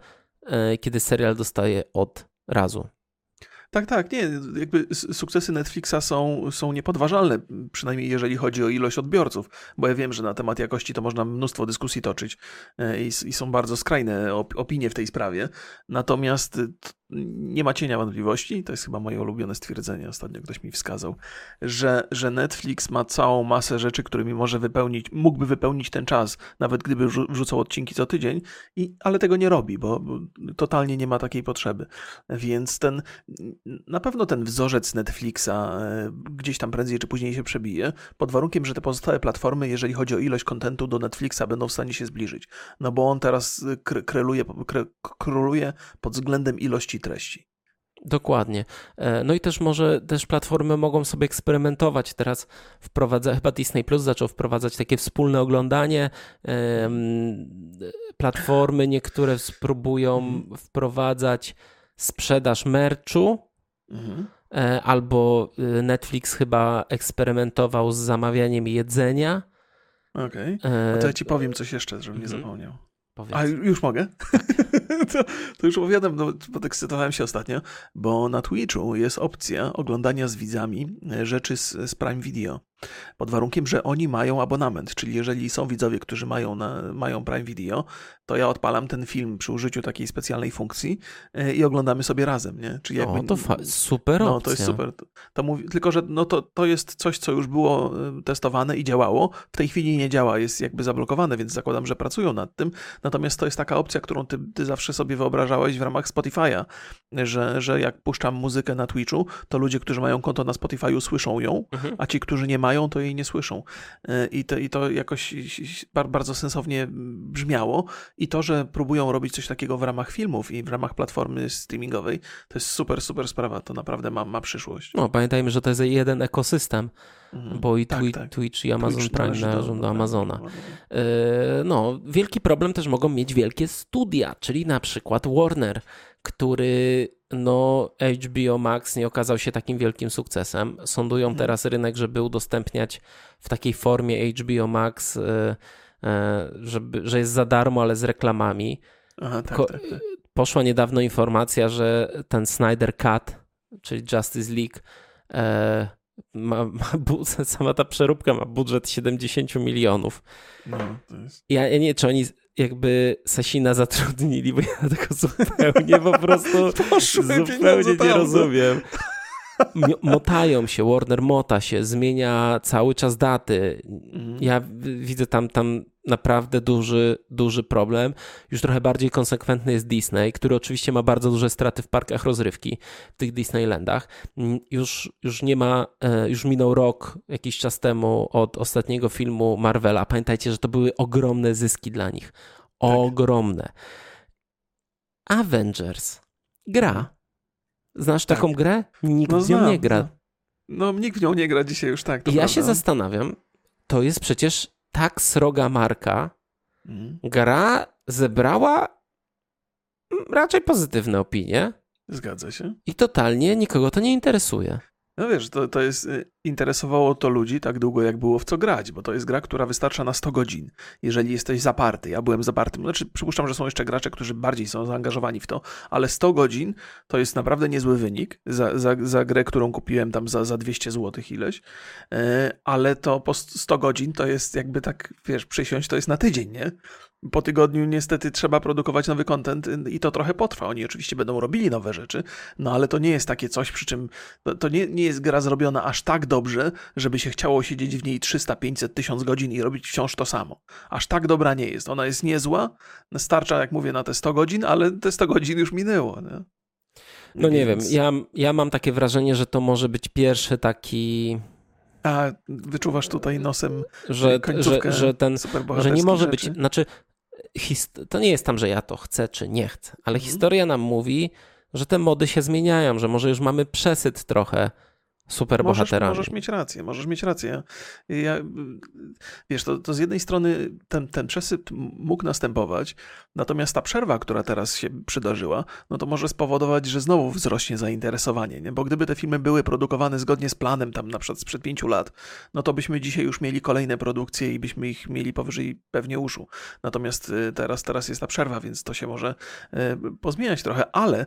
kiedy serial dostaje od razu. Tak, tak, nie, jakby sukcesy Netflixa są, są niepodważalne, przynajmniej jeżeli chodzi o ilość odbiorców, bo ja wiem, że na temat jakości to można mnóstwo dyskusji toczyć e, i, i są bardzo skrajne opinie w tej sprawie, natomiast nie ma cienia wątpliwości, to jest chyba moje ulubione stwierdzenie, ostatnio ktoś mi wskazał, że, że Netflix ma całą masę rzeczy, którymi może wypełnić, mógłby wypełnić ten czas, nawet gdyby wrzucał odcinki co tydzień, i, ale tego nie robi, bo totalnie nie ma takiej potrzeby. Więc ten, na pewno ten wzorzec Netflixa e, gdzieś tam prędzej czy później się przebije, pod warunkiem, że te pozostałe platformy, jeżeli chodzi o ilość kontentu do Netflixa, będą w stanie się zbliżyć. No bo on teraz króluje, króluje pod względem ilości treści. Dokładnie. E, no i też może też platformy mogą sobie eksperymentować. Teraz wprowadza, chyba Disney Plus zaczął wprowadzać takie wspólne oglądanie. Platformy niektóre spróbują mhm. wprowadzać sprzedaż merchu. Mhm. E, albo y, Netflix chyba eksperymentował z zamawianiem jedzenia. Okej. Okay. A to ja ci powiem coś jeszcze, żebym nie mhm. zapomniał. Powiedz. A już mogę? to, to, już opowiadam, no, podekscytowałem się ostatnio, bo na Twitchu jest opcja oglądania z widzami rzeczy z, z Prime Video pod warunkiem, że oni mają abonament, czyli jeżeli są widzowie, którzy mają, na, mają Prime Video, to ja odpalam ten film przy użyciu takiej specjalnej funkcji e, i oglądamy sobie razem, nie? Czyli jakby, o, to super No, to jest super. To, to mówi, tylko, że no to, to jest coś, co już było e, testowane i działało. W tej chwili nie działa, jest jakby zablokowane, więc zakładam, że pracują nad tym. Natomiast to jest taka opcja, którą ty, ty zawsze sobie wyobrażałeś w ramach Spotify'a, że, że jak puszczam muzykę na Twitchu, to ludzie, którzy mają konto na Spotify'u słyszą ją, mhm. a ci, którzy nie mają mają, to jej nie słyszą. E, I to, I to jakoś bardzo sensownie brzmiało. I to, że próbują robić coś takiego w ramach filmów i w ramach platformy streamingowej, to jest super, super sprawa. To naprawdę ma, ma przyszłość. No, pamiętajmy, że to jest jeden ekosystem, mhm. bo i tak, Twitch, tak. Twitch i Amazon Twitch Prime należą do Amazona. E, no, wielki problem też mogą mieć wielkie studia, czyli na przykład Warner, który no HBO Max nie okazał się takim wielkim sukcesem. Sądują mhm. teraz rynek, żeby udostępniać w takiej formie HBO Max, e, e, żeby, że jest za darmo, ale z reklamami. Aha, tak, tak, tak. Poszła niedawno informacja, że ten Snyder Cut, czyli Justice League, e, ma, ma, sama ta przeróbka ma budżet 70 milionów. No, jest... ja, ja nie czy oni jakby Sasina zatrudnili, bo ja tego zupełnie po prostu zupełnie nie rozumiem. Motają się, Warner mota się, zmienia cały czas daty. Mhm. Ja widzę tam, tam naprawdę duży, duży problem. Już trochę bardziej konsekwentny jest Disney, który oczywiście ma bardzo duże straty w parkach rozrywki, w tych Disneylandach. Już, już nie ma, e, już minął rok jakiś czas temu od ostatniego filmu Marvela. Pamiętajcie, że to były ogromne zyski dla nich. Tak. Ogromne. Avengers. Gra. Znasz tak. taką grę? Nikt no, w nią nie gra. No. no, nikt w nią nie gra dzisiaj już tak. ja prawda. się zastanawiam, to jest przecież tak sroga marka. Mhm. Gra zebrała raczej pozytywne opinie. Zgadza się. I totalnie nikogo to nie interesuje. No wiesz, to, to jest, y, interesowało to ludzi tak długo, jak było w co grać, bo to jest gra, która wystarcza na 100 godzin, jeżeli jesteś zaparty. Ja byłem zapartym, znaczy przypuszczam, że są jeszcze gracze, którzy bardziej są zaangażowani w to, ale 100 godzin to jest naprawdę niezły wynik za, za, za grę, którą kupiłem tam za, za 200 zł ileś, e, ale to po 100 godzin to jest jakby tak, wiesz, przysiąść to jest na tydzień, nie? Po tygodniu niestety trzeba produkować nowy content i to trochę potrwa. Oni oczywiście będą robili nowe rzeczy, no ale to nie jest takie coś, przy czym to, nie, nie jest gra zrobiona aż tak dobrze, żeby się chciało siedzieć w niej 300, 500, 1000 godzin i robić wciąż to samo. Aż tak dobra nie jest. Ona jest niezła, starcza, jak mówię, na te 100 godzin, ale te 100 godzin już minęło. Nie? No nie Więc... wiem, ja, ja mam takie wrażenie, że to może być pierwszy taki a wyczuwasz tutaj nosem że, że, że ten, że nie może rzeczy? być, znaczy to nie jest tam, że ja to chcę czy nie chcę, ale mhm. historia nam mówi, że te mody się zmieniają, że może już mamy przesyt trochę super możesz, bohaterami. Możesz mieć rację, możesz mieć rację. Ja, wiesz, to, to z jednej strony ten, ten przesyp mógł następować, natomiast ta przerwa, która teraz się przydarzyła, no to może spowodować, że znowu wzrośnie zainteresowanie, nie? bo gdyby te filmy były produkowane zgodnie z planem tam na przykład sprzed pięciu lat, no to byśmy dzisiaj już mieli kolejne produkcje i byśmy ich mieli powyżej pewnie uszu. Natomiast y, teraz, teraz jest ta przerwa, więc to się może y, pozmieniać trochę, ale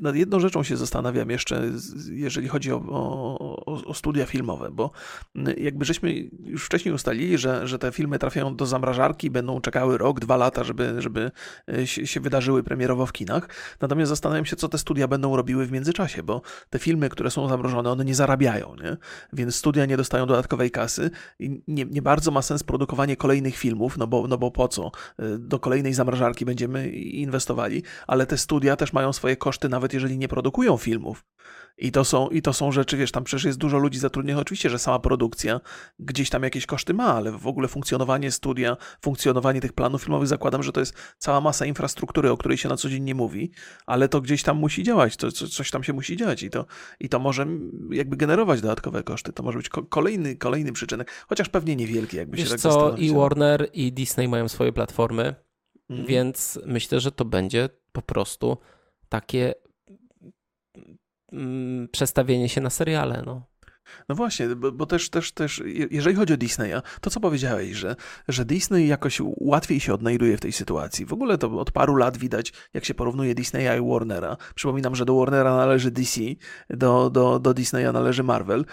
nad jedną rzeczą się zastanawiam jeszcze, jeżeli chodzi o, o, o, studia filmowe, bo jakby żeśmy już wcześniej ustalili, że, że te filmy trafiają do zamrażarki, będą czekały rok, dwa lata, żeby, żeby e, się wydarzyły premierowo w kinach. Natomiast zastanawiam się, co te studia będą robiły w międzyczasie, bo te filmy, które są zamrożone, one nie zarabiają, nie? więc studia nie dostają dodatkowej kasy i nie, nie bardzo ma sens produkowanie kolejnych filmów, no bo, no bo po co? E, do kolejnej zamrażarki będziemy inwestowali, ale te studia też mają swoje koszty, nawet jeżeli nie produkują filmów. I to, są, I to są rzeczy, wiesz, tam przecież jest dużo ludzi zatrudnionych. Oczywiście, że sama produkcja gdzieś tam jakieś koszty ma, ale w ogóle funkcjonowanie studia, funkcjonowanie tych planów filmowych, zakładam, że to jest cała masa infrastruktury, o której się na co dzień nie mówi, ale to gdzieś tam musi działać, to, coś tam się musi dziać i to, i to może jakby generować dodatkowe koszty. To może być kolejny, kolejny przyczynek, chociaż pewnie niewielki, jakby wiesz się tak co, i Warner, i Disney mają swoje platformy, mhm. więc myślę, że to będzie po prostu takie mm, przestawienie się na seriale. No. No właśnie, bo, bo, też, też, też, jeżeli chodzi o Disneya, to co powiedziałeś, że, że Disney jakoś łatwiej się odnajduje w tej sytuacji. W ogóle to od paru lat widać, jak się porównuje Disneya i Warnera. Przypominam, że do Warnera należy DC, do, do, do Disneya należy Marvel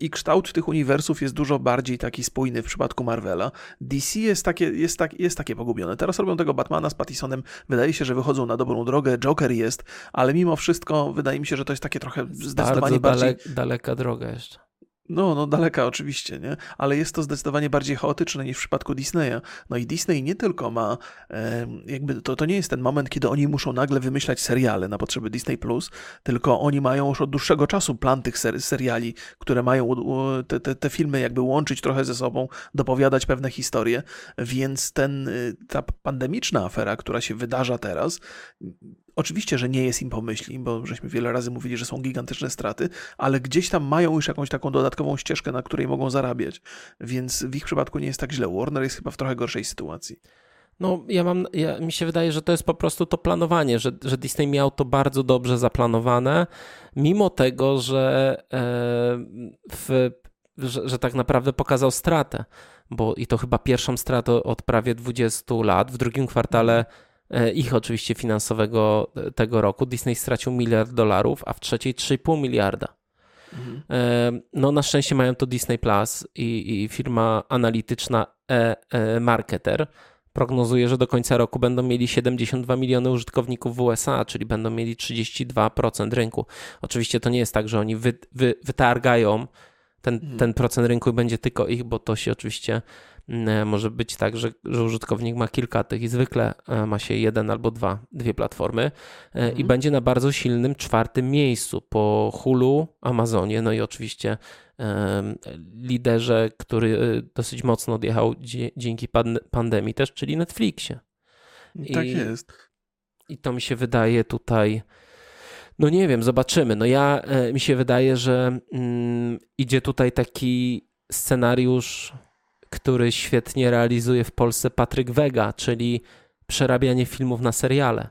i kształt tych uniwersów jest dużo bardziej taki spójny w przypadku Marvela. DC jest takie, jest, tak, jest takie pogubione. Teraz robią tego Batmana z Pattisonem, wydaje się, że wychodzą na dobrą drogę, Joker jest, ale mimo wszystko wydaje mi się, że to jest takie trochę zdecydowanie Bardzo bardziej... daleka droga jeszcze. No, no daleka oczywiście, nie? Ale jest to zdecydowanie bardziej chaotyczne niż w przypadku Disneya. No i Disney nie tylko ma, e, jakby to, to nie jest ten moment, kiedy oni muszą nagle wymyślać seriale na potrzeby Disney+, Plus, tylko oni mają już od dłuższego czasu plan tych ser seriali, które mają te, te, te filmy jakby łączyć trochę ze sobą, dopowiadać pewne historie, więc ten, y, ta pandemiczna afera, która się wydarza teraz, Oczywiście, że nie jest im pomyśli, bo żeśmy wiele razy mówili, że są gigantyczne straty, ale gdzieś tam mają już jakąś taką dodatkową ścieżkę, na której mogą zarabiać. Więc w ich przypadku nie jest tak źle. Warner jest chyba w trochę gorszej sytuacji. No, ja mam, ja, mi się wydaje, że to jest po prostu to planowanie, że, że Disney miał to bardzo dobrze zaplanowane, mimo tego, że, e, w, że, że tak naprawdę pokazał stratę, bo i to chyba pierwszą stratę od prawie 20 lat. W drugim kwartale E, ich oczywiście finansowego tego roku. Disney stracił miliard dolarów, a w trzeciej 3,5 miliarda. Mhm. E, no na szczęście mają to Disney Plus i, i firma analityczna e-marketer prognozuje, że do końca roku będą mieli 72 miliony użytkowników w USA, czyli będą mieli 32% rynku. Oczywiście to nie jest tak, że oni wy, wy, wytargają ten, mhm. ten procent rynku i będzie tylko ich, bo to się oczywiście E, może być tak, że, że użytkownik ma kilka tych i zwykle e, ma się jeden albo dwa, dwie platformy e, mhm. i będzie na bardzo silnym czwartym miejscu po Hulu, Amazonie, no i oczywiście liderze, który dosyć mocno odjechał dzięki pandemii też, czyli Netflixie. I, tak jest. I to mi się wydaje tutaj. No nie wiem, zobaczymy. No ja mi się wydaje, że mm, idzie tutaj taki scenariusz który świetnie realizuje w Polsce Patryk Wega, czyli przerabianie filmów na seriale.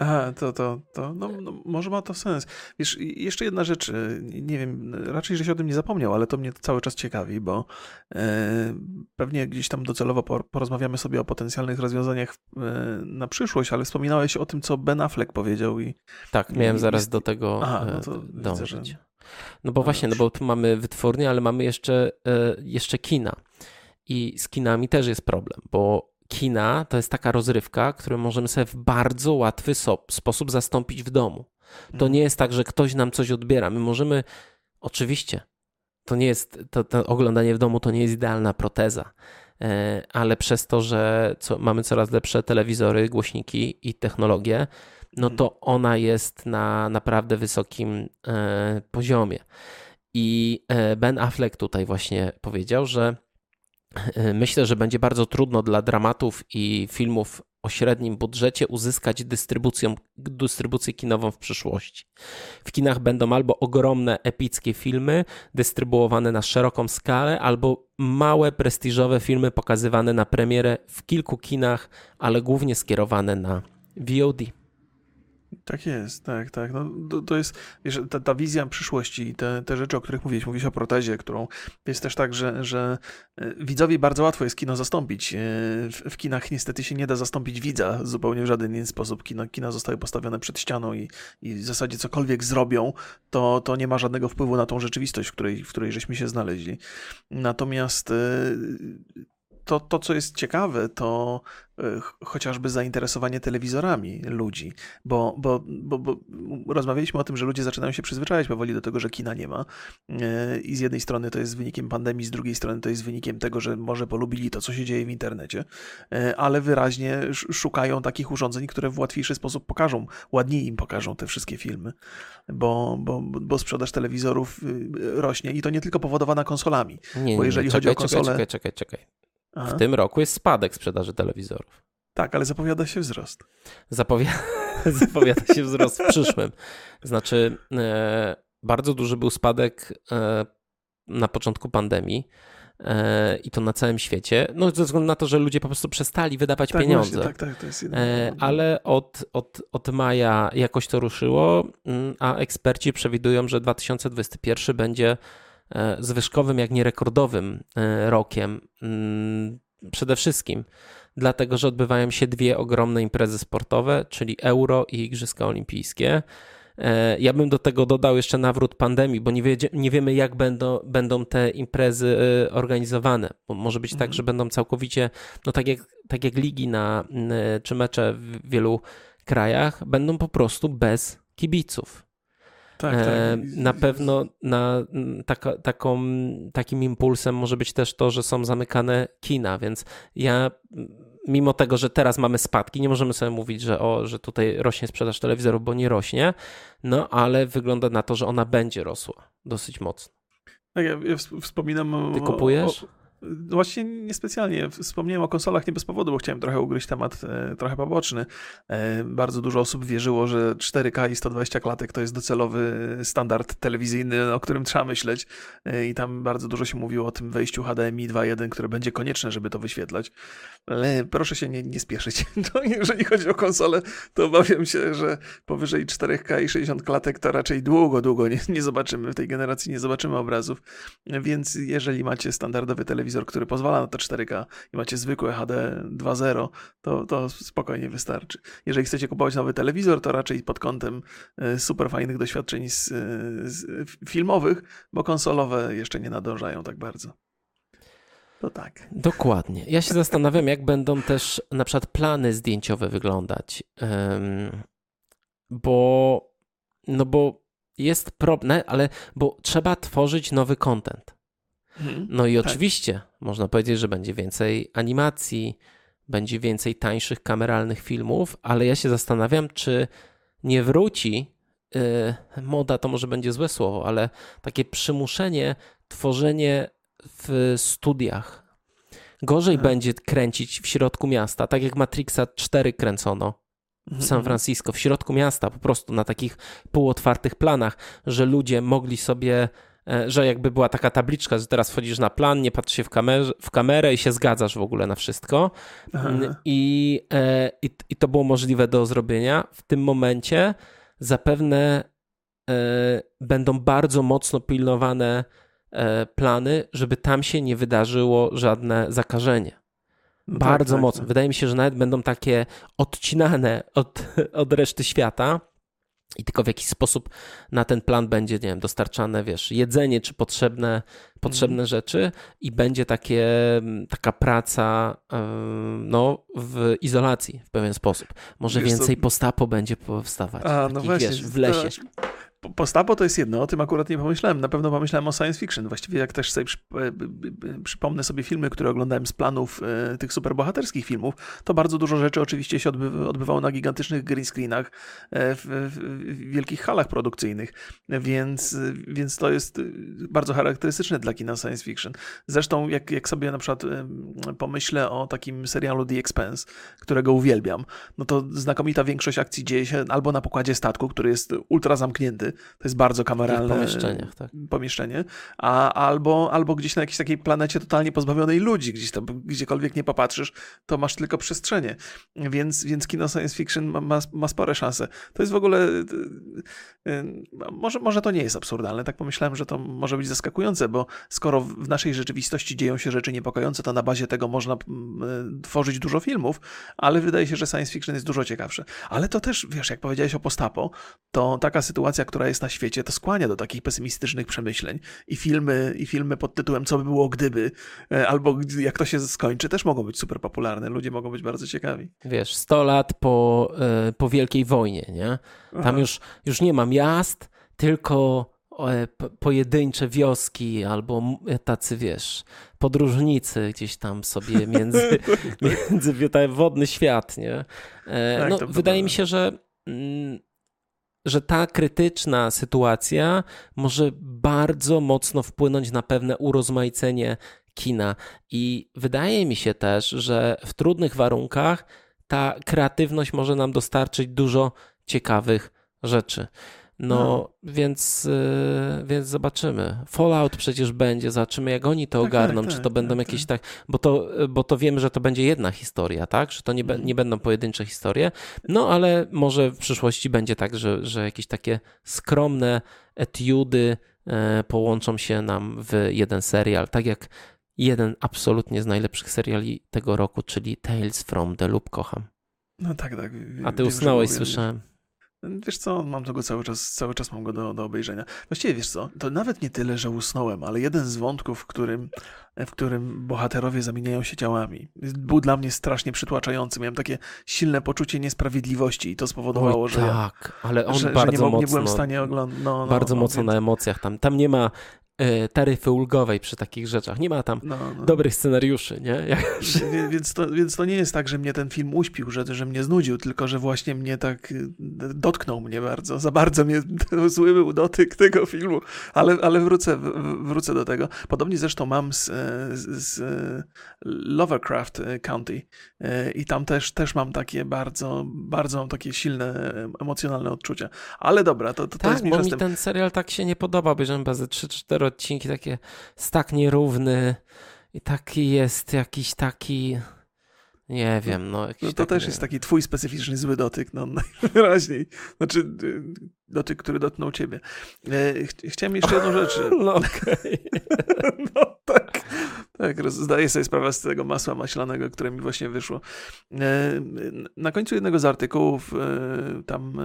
Aha, to, to, to no, no, może ma to sens. Wiesz, jeszcze jedna rzecz, y, nie wiem, raczej, że się o tym nie zapomniał, ale to mnie cały czas ciekawi, bo e, pewnie gdzieś tam docelowo porozmawiamy sobie o potencjalnych rozwiązaniach e, na przyszłość, ale wspominałeś o tym, co Ben Affleck powiedział i... Tak, miałem i, zaraz i, do tego Aha, no to dążyć. Widzę, że... No bo właśnie, no bo tu mamy wytwórnię, ale mamy jeszcze, jeszcze kina. I z kinami też jest problem, bo kina to jest taka rozrywka, którą możemy sobie w bardzo łatwy sposób zastąpić w domu. To mhm. nie jest tak, że ktoś nam coś odbiera. My możemy, oczywiście, to nie jest, to, to oglądanie w domu to nie jest idealna proteza, e, ale przez to, że co, mamy coraz lepsze telewizory, głośniki i technologie, no to mhm. ona jest na naprawdę wysokim e, poziomie. I e, Ben Affleck tutaj właśnie powiedział, że Myślę, że będzie bardzo trudno dla dramatów i filmów o średnim budżecie uzyskać dystrybucją, dystrybucję kinową w przyszłości. W kinach będą albo ogromne, epickie filmy dystrybuowane na szeroką skalę, albo małe, prestiżowe filmy pokazywane na premierę w kilku kinach, ale głównie skierowane na VOD. Tak jest, tak, tak. No, to, to jest, wiesz, ta, ta wizja przyszłości i te, te rzeczy, o których mówiłeś, mówisz o protezie, którą jest też tak, że, że e, widzowi bardzo łatwo jest kino zastąpić. E, w, w kinach niestety się nie da zastąpić widza zupełnie w żaden inny sposób. Kino, kina zostały postawione przed ścianą i, i w zasadzie cokolwiek zrobią, to, to nie ma żadnego wpływu na tą rzeczywistość, w której, w której żeśmy się znaleźli. Natomiast e, to, to, co jest ciekawe, to e, chociażby zainteresowanie telewizorami ludzi, bo, bo, bo, bo, rozmawialiśmy o tym, że ludzie zaczynają się przyzwyczajać powoli do tego, że kina nie ma. E, I z jednej strony to jest wynikiem pandemii, z drugiej strony to jest wynikiem tego, że może polubili to, co się dzieje w internecie, e, ale wyraźnie szukają takich urządzeń, które w łatwiejszy sposób pokażą, ładniej im pokażą te wszystkie filmy, bo, bo, bo sprzedaż telewizorów y, rośnie i to nie tylko powodowana konsolami. Nie, bo jeżeli nie, chodzi czekaj, o konsolę. Czekaj, czekaj, czekaj. Aha. W tym roku jest spadek sprzedaży telewizorów. Tak, ale zapowiada się wzrost. Zapowia... zapowiada się wzrost w przyszłym. Znaczy, e, bardzo duży był spadek e, na początku pandemii e, i to na całym świecie. No, ze względu na to, że ludzie po prostu przestali wydawać tak, pieniądze. Właśnie, tak, tak, to jest e, ale od, od, od maja jakoś to ruszyło, mm, a eksperci przewidują, że 2021 będzie zwyżkowym, jak nie rekordowym e, rokiem. Mm, przede wszystkim dlatego, że odbywają się dwie ogromne imprezy sportowe, czyli Euro i Igrzyska Olimpijskie. E, ja bym do tego dodał jeszcze nawrót pandemii, bo nie, wie, nie wiemy, jak będą, będą te imprezy organizowane. Bo może być tak, mhm. tak, że będą całkowicie, no tak jak, tak jak ligi na, czy mecze w wielu krajach, będą po prostu bez kibiców. Tak, tak. E, na pewno na taka, taką, takim impulsem może być też to, że są zamykane kina, więc ja mimo tego, że teraz mamy spadki, nie możemy sobie mówić, że, o, że tutaj rośnie sprzedaż telewizorów, bo nie rośnie, no ale wygląda na to, że ona będzie rosła dosyć mocno. Tak, ja, ja wspominam. Ty kupujesz? O, o Właśnie niespecjalnie. Wspomniałem o konsolach nie bez powodu, bo chciałem trochę ugryźć temat e, trochę poboczny. E, bardzo dużo osób wierzyło, że 4K i 120 klatek to jest docelowy standard telewizyjny, o którym trzeba myśleć. E, I tam bardzo dużo się mówiło o tym wejściu HDMI 2.1, które będzie konieczne, żeby to wyświetlać. Ale proszę się nie, nie spieszyć. To jeżeli chodzi o konsolę, to obawiam się, że powyżej 4K i 60 klatek to raczej długo, długo nie, nie zobaczymy. W tej generacji nie zobaczymy obrazów. Więc jeżeli macie standardowy telewizor, telewizor, który pozwala na to 4K i macie zwykłe HD 2.0, to, to spokojnie wystarczy. Jeżeli chcecie kupować nowy telewizor, to raczej pod kątem e, super fajnych doświadczeń z, z filmowych, bo konsolowe jeszcze nie nadążają tak bardzo. To tak. Dokładnie. Ja się zastanawiam, jak będą też na przykład plany zdjęciowe wyglądać. Um, bo, no bo jest problem, ale bo trzeba tworzyć nowy content. Mhm. No i tak. oczywiście można powiedzieć, że będzie więcej animacji, będzie więcej tańszych kameralnych filmów, ale ja się zastanawiam, czy nie wróci yy, moda, to może będzie złe słowo, ale takie przymuszenie, tworzenie w studiach. Gorzej mhm. będzie kręcić w środku miasta, tak jak Matrixa 4 kręcono w mhm, San Francisco, w środku miasta, po prostu na takich półotwartych planach, że ludzie mogli sobie że jakby była taka tabliczka, że teraz wchodzisz na plan, nie patrzysz się w, kamerze, w kamerę i się zgadzasz w ogóle na wszystko. I, e, i, I to było możliwe do zrobienia. W tym momencie zapewne e, będą bardzo mocno pilnowane plany, żeby tam się nie wydarzyło żadne zakażenie. No tak, bardzo tak, mocno. Tak. Wydaje mi się, że nawet będą takie odcinane od, od reszty świata i tylko w jakiś sposób na ten plan będzie, nie wiem, dostarczane, wiesz, jedzenie czy potrzebne, potrzebne mm. rzeczy i będzie takie, taka praca no, w izolacji w pewien sposób. Może wiesz więcej co? postapo będzie powstawać. A, no właśnie. Wiesz, w lesie. Postapo to jest jedno, o tym akurat nie pomyślałem. Na pewno pomyślałem o science fiction. Właściwie jak też sobie przypomnę sobie filmy, które oglądałem z planów e, tych superbohaterskich filmów, to bardzo dużo rzeczy oczywiście się odbywało na gigantycznych green screenach e, w, wielkich halach produkcyjnych, więc, więc to jest bardzo charakterystyczne dla kina science fiction. Zresztą jak, jak sobie na przykład pomyślę o takim serialu The Expense, którego uwielbiam, no to znakomita większość akcji dzieje się albo na pokładzie statku, który jest ultra zamknięty, to jest bardzo kameralne tak. pomieszczenie, a, albo, albo gdzieś na jakiejś takiej planecie totalnie pozbawionej ludzi, gdzieś tam, gdziekolwiek nie popatrzysz, to masz tylko przestrzenie, więc, więc kino science fiction ma, ma, ma spore szanse. To jest w ogóle, y, y, może, może to nie jest absurdalne, tak pomyślałem, że to może być zaskakujące, bo skoro w naszej rzeczywistości dzieją się rzeczy niepokojące, to na bazie tego można y, tworzyć dużo filmów, ale wydaje się, że science fiction jest dużo ciekawsze. Ale to też, wiesz, jak powiedziałeś o postapo, to taka sytuacja, która jest na świecie, to skłania do takich pesymistycznych przemyśleń. I filmy, i filmy pod tytułem Co by było gdyby, e, albo jak to się skończy, też mogą być super popularne. Ludzie mogą być bardzo ciekawi. Wiesz, 100 lat po, e, po Wielkiej Wojnie, nie? Tam już, już nie ma miast, tylko e, pojedyncze wioski albo tacy, wiesz, podróżnicy gdzieś tam sobie między, między wodny świat, nie? Tak, no, wydaje mi się, że mm, że ta krytyczna sytuacja może bardzo mocno wpłynąć na pewne urozmaicenie kina. I wydaje mi się też, że w trudnych warunkach ta kreatywność może nam dostarczyć dużo ciekawych rzeczy. No, no, Więc, yy, więc zobaczymy. Fallout przecież będzie, zobaczymy jak oni to tak, ogarną, tak, czy to tak, będą tak, jakieś tak, tak, bo, to, bo to wiemy, że to będzie jedna historia, tak, że to nie, mm. nie będą pojedyncze historie, no ale może w przyszłości będzie tak, że, że jakieś takie skromne etiudy e, połączą się nam w jeden serial, tak jak jeden absolutnie z najlepszych seriali tego roku, czyli Tales from the Loop kocham. No tak, tak. A ty usnąłeś, słyszałem. Wiesz co, mam tego cały czas, cały czas mam go do, do obejrzenia. Właściwie wiesz co, to nawet nie tyle, że usnąłem, ale jeden z wątków, w którym, w którym bohaterowie zamieniają się ciałami, był dla mnie strasznie przytłaczający. Miałem takie silne poczucie niesprawiedliwości i to spowodowało, Oj, że tak, ja, ale on że, bardzo że nie, mocno, nie byłem w stanie oglądać. No, no, bardzo no, mocno więc... na emocjach tam. Tam nie ma taryfy ulgowej przy takich rzeczach. Nie ma tam no, no. dobrych scenariuszy, nie? Więc, to, więc to nie jest tak, że mnie ten film uśpił, że, że mnie znudził, tylko że właśnie mnie tak y, dotknął mnie bardzo. Za bardzo mnie zły był dotyk tego filmu, ale, ale wrócę, wrócę do tego. Podobnie zresztą mam z, z Lovecraft County e, i tam też, też mam takie bardzo, bardzo mam takie silne emocjonalne odczucia. Ale dobra, to, to, tak, jest mi bo mi ten serial tak się nie podoba, bierzemy bazy 3-4 odcinki takie tak nierówny i taki jest jakiś taki nie wiem, no. no to też jest taki twój specyficzny zły dotyk, no najwyraźniej. Znaczy, y, dotyk, który dotknął ciebie. E, chciałem jeszcze jedną rzecz. No. Okay. no tak. Tak, zdaję sobie sprawę z tego masła maślanego, które mi właśnie wyszło. E, na końcu jednego z artykułów e, tam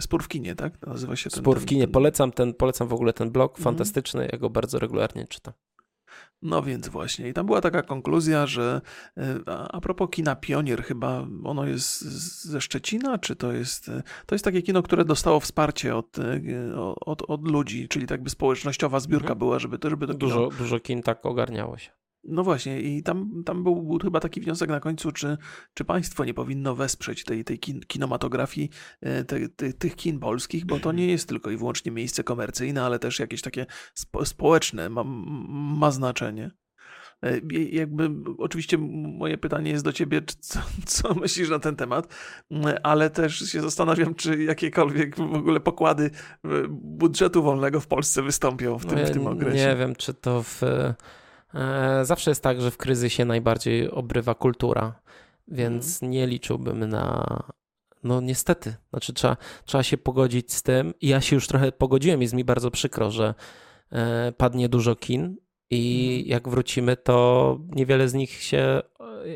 Spór w kinie, tak? Nazywa się ten, Spór w kinie. Ten... Polecam, ten, polecam w ogóle ten blog, mhm. fantastyczny, ja go bardzo regularnie czytam. No więc właśnie. I tam była taka konkluzja, że e, a propos kina Pionier, chyba ono jest ze Szczecina, czy to jest. E, to jest takie kino, które dostało wsparcie od, e, od, od ludzi, czyli tak by społecznościowa zbiórka mhm. była, żeby to, żeby to kino... Dużo, dużo kin tak ogarniało się. No właśnie, i tam, tam był, był chyba taki wniosek na końcu, czy, czy państwo nie powinno wesprzeć tej, tej kin, kinematografii e, te, te, tych kin polskich, bo to nie jest tylko i wyłącznie miejsce komercyjne, ale też jakieś takie spo, społeczne ma, ma znaczenie. E, jakby oczywiście moje pytanie jest do ciebie, co, co, myślisz na ten temat, ale też się zastanawiam, czy jakiekolwiek w ogóle pokłady budżetu wolnego w Polsce wystąpią w tym, no ja w tym okresie. Nie wiem, czy to w E, zawsze jest tak, że w kryzysie najbardziej obrywa kultura, więc mhm. nie liczyłbym na. No niestety, znaczy trzeba, trzeba się pogodzić z tym. I ja się już trochę pogodziłem, jest mi bardzo przykro, że e, padnie dużo kin i mhm. jak wrócimy, to niewiele z nich się e,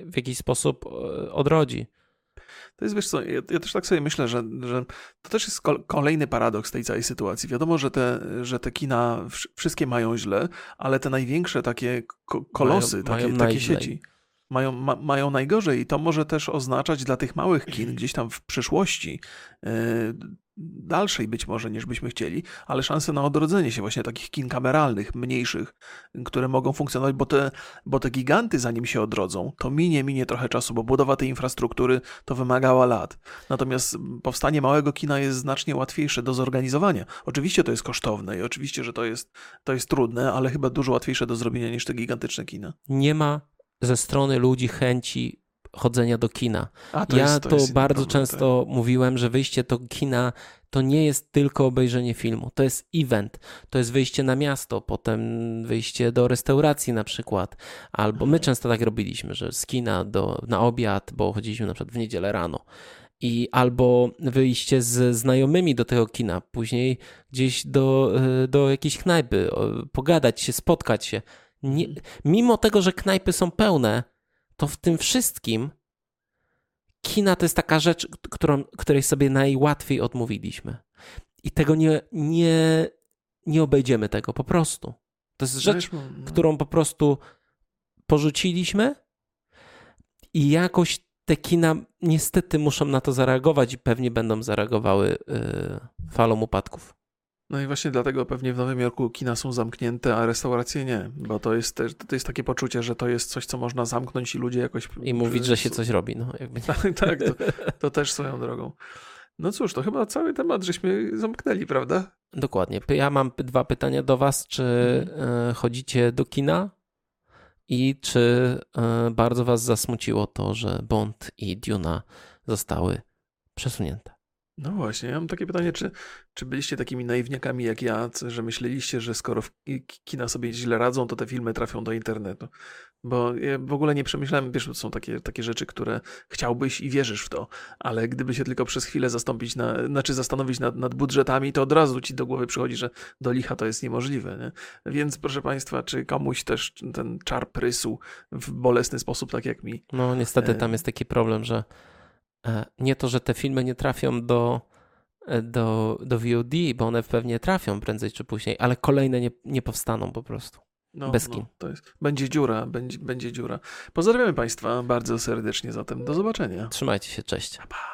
w jakiś sposób odrodzi. To jest, wiesz co, ja, ja, też tak sobie myślę, że, że to też jest kolejny paradoks tej całej sytuacji. Wiadomo, że te, że te kina wszystkie mają źle, ale te największe takie kolosy, mają, takie, mają takie sieci mają, ma, mają najgorzej i to może też oznaczać dla tych małych kin gdzieś tam w przyszłości yy, dalszej być może niż byśmy chcieli, ale szansę na odrodzenie się właśnie takich kin kameralnych, mniejszych, które mogą funkcjonować, bo te, bo te giganty zanim się odrodzą, to minie, minie trochę czasu, bo budowa tej infrastruktury to wymagała lat. Natomiast powstanie małego kina jest znacznie łatwiejsze do zorganizowania. Oczywiście to jest kosztowne i oczywiście, że to jest, to jest trudne, ale chyba dużo łatwiejsze do zrobienia niż te gigantyczne kina. Nie ma ze strony ludzi chęci chodzenia do kina. To ja jest, to, to jest bardzo problem, często mówiłem, że wyjście do kina to nie jest tylko obejrzenie filmu, to jest event, to jest wyjście na miasto, potem wyjście do restauracji na przykład, albo my często tak robiliśmy, że z kina do, na obiad, bo chodziliśmy na przykład w niedzielę rano. I albo wyjście z znajomymi do tego kina, później gdzieś do, y, do jakiejś knajpy, pogadać się, spotkać się. Nie, mimo tego, że knajpy są pełne, to w tym wszystkim kina to jest taka rzecz, którą, której sobie najłatwiej odmówiliśmy. I tego nie, nie, nie obejdziemy tego po prostu. To jest rzecz, no. którą po prostu porzuciliśmy i jakoś te kina niestety muszą na to zareagować i pewnie będą zareagowały yy, falą upadków. No i właśnie dlatego pewnie w Nowym Jorku kina są zamknięte, a restauracje nie, bo to jest, też, to jest takie poczucie, że to jest coś, co można zamknąć i ludzie jakoś... I mówić, że się coś robi, no jakby nie. Tak, tak to, to też swoją drogą. No cóż, to chyba cały temat żeśmy zamknęli, prawda? Dokładnie. Ja mam dwa pytania do was. Czy mhm. chodzicie do kina? I czy e, bardzo was zasmuciło to, że Bond i Duna zostały przesunięte? No właśnie, ja mam takie pytanie, czy, czy byliście takimi naiwniakami jak ja, że myśleliście, że skoro kina sobie źle radzą, to te filmy trafią do internetu? Bo ja w ogóle nie przemyślałem, wiesz, są takie, takie rzeczy, które chciałbyś i wierzysz w to, ale gdyby się tylko przez chwilę zastąpić, na, znaczy zastanowić nad, nad budżetami, to od razu ci do głowy przychodzi, że do licha to jest niemożliwe. Nie? Więc proszę Państwa, czy komuś też ten czar prysł w bolesny sposób, tak jak mi? No niestety tam jest taki problem, że E, nie to, że te filmy nie trafią do, e, do, do VOD, bo one pewnie trafią prędzej czy później, ale kolejne nie, nie powstaną po prostu. No, Bez kin. No, to jest, będzie dziura, będzie, będzie dziura. Pozdrawiamy Państwa bardzo serdecznie zatem. Do zobaczenia. Trzymajcie się, cześć. Pa.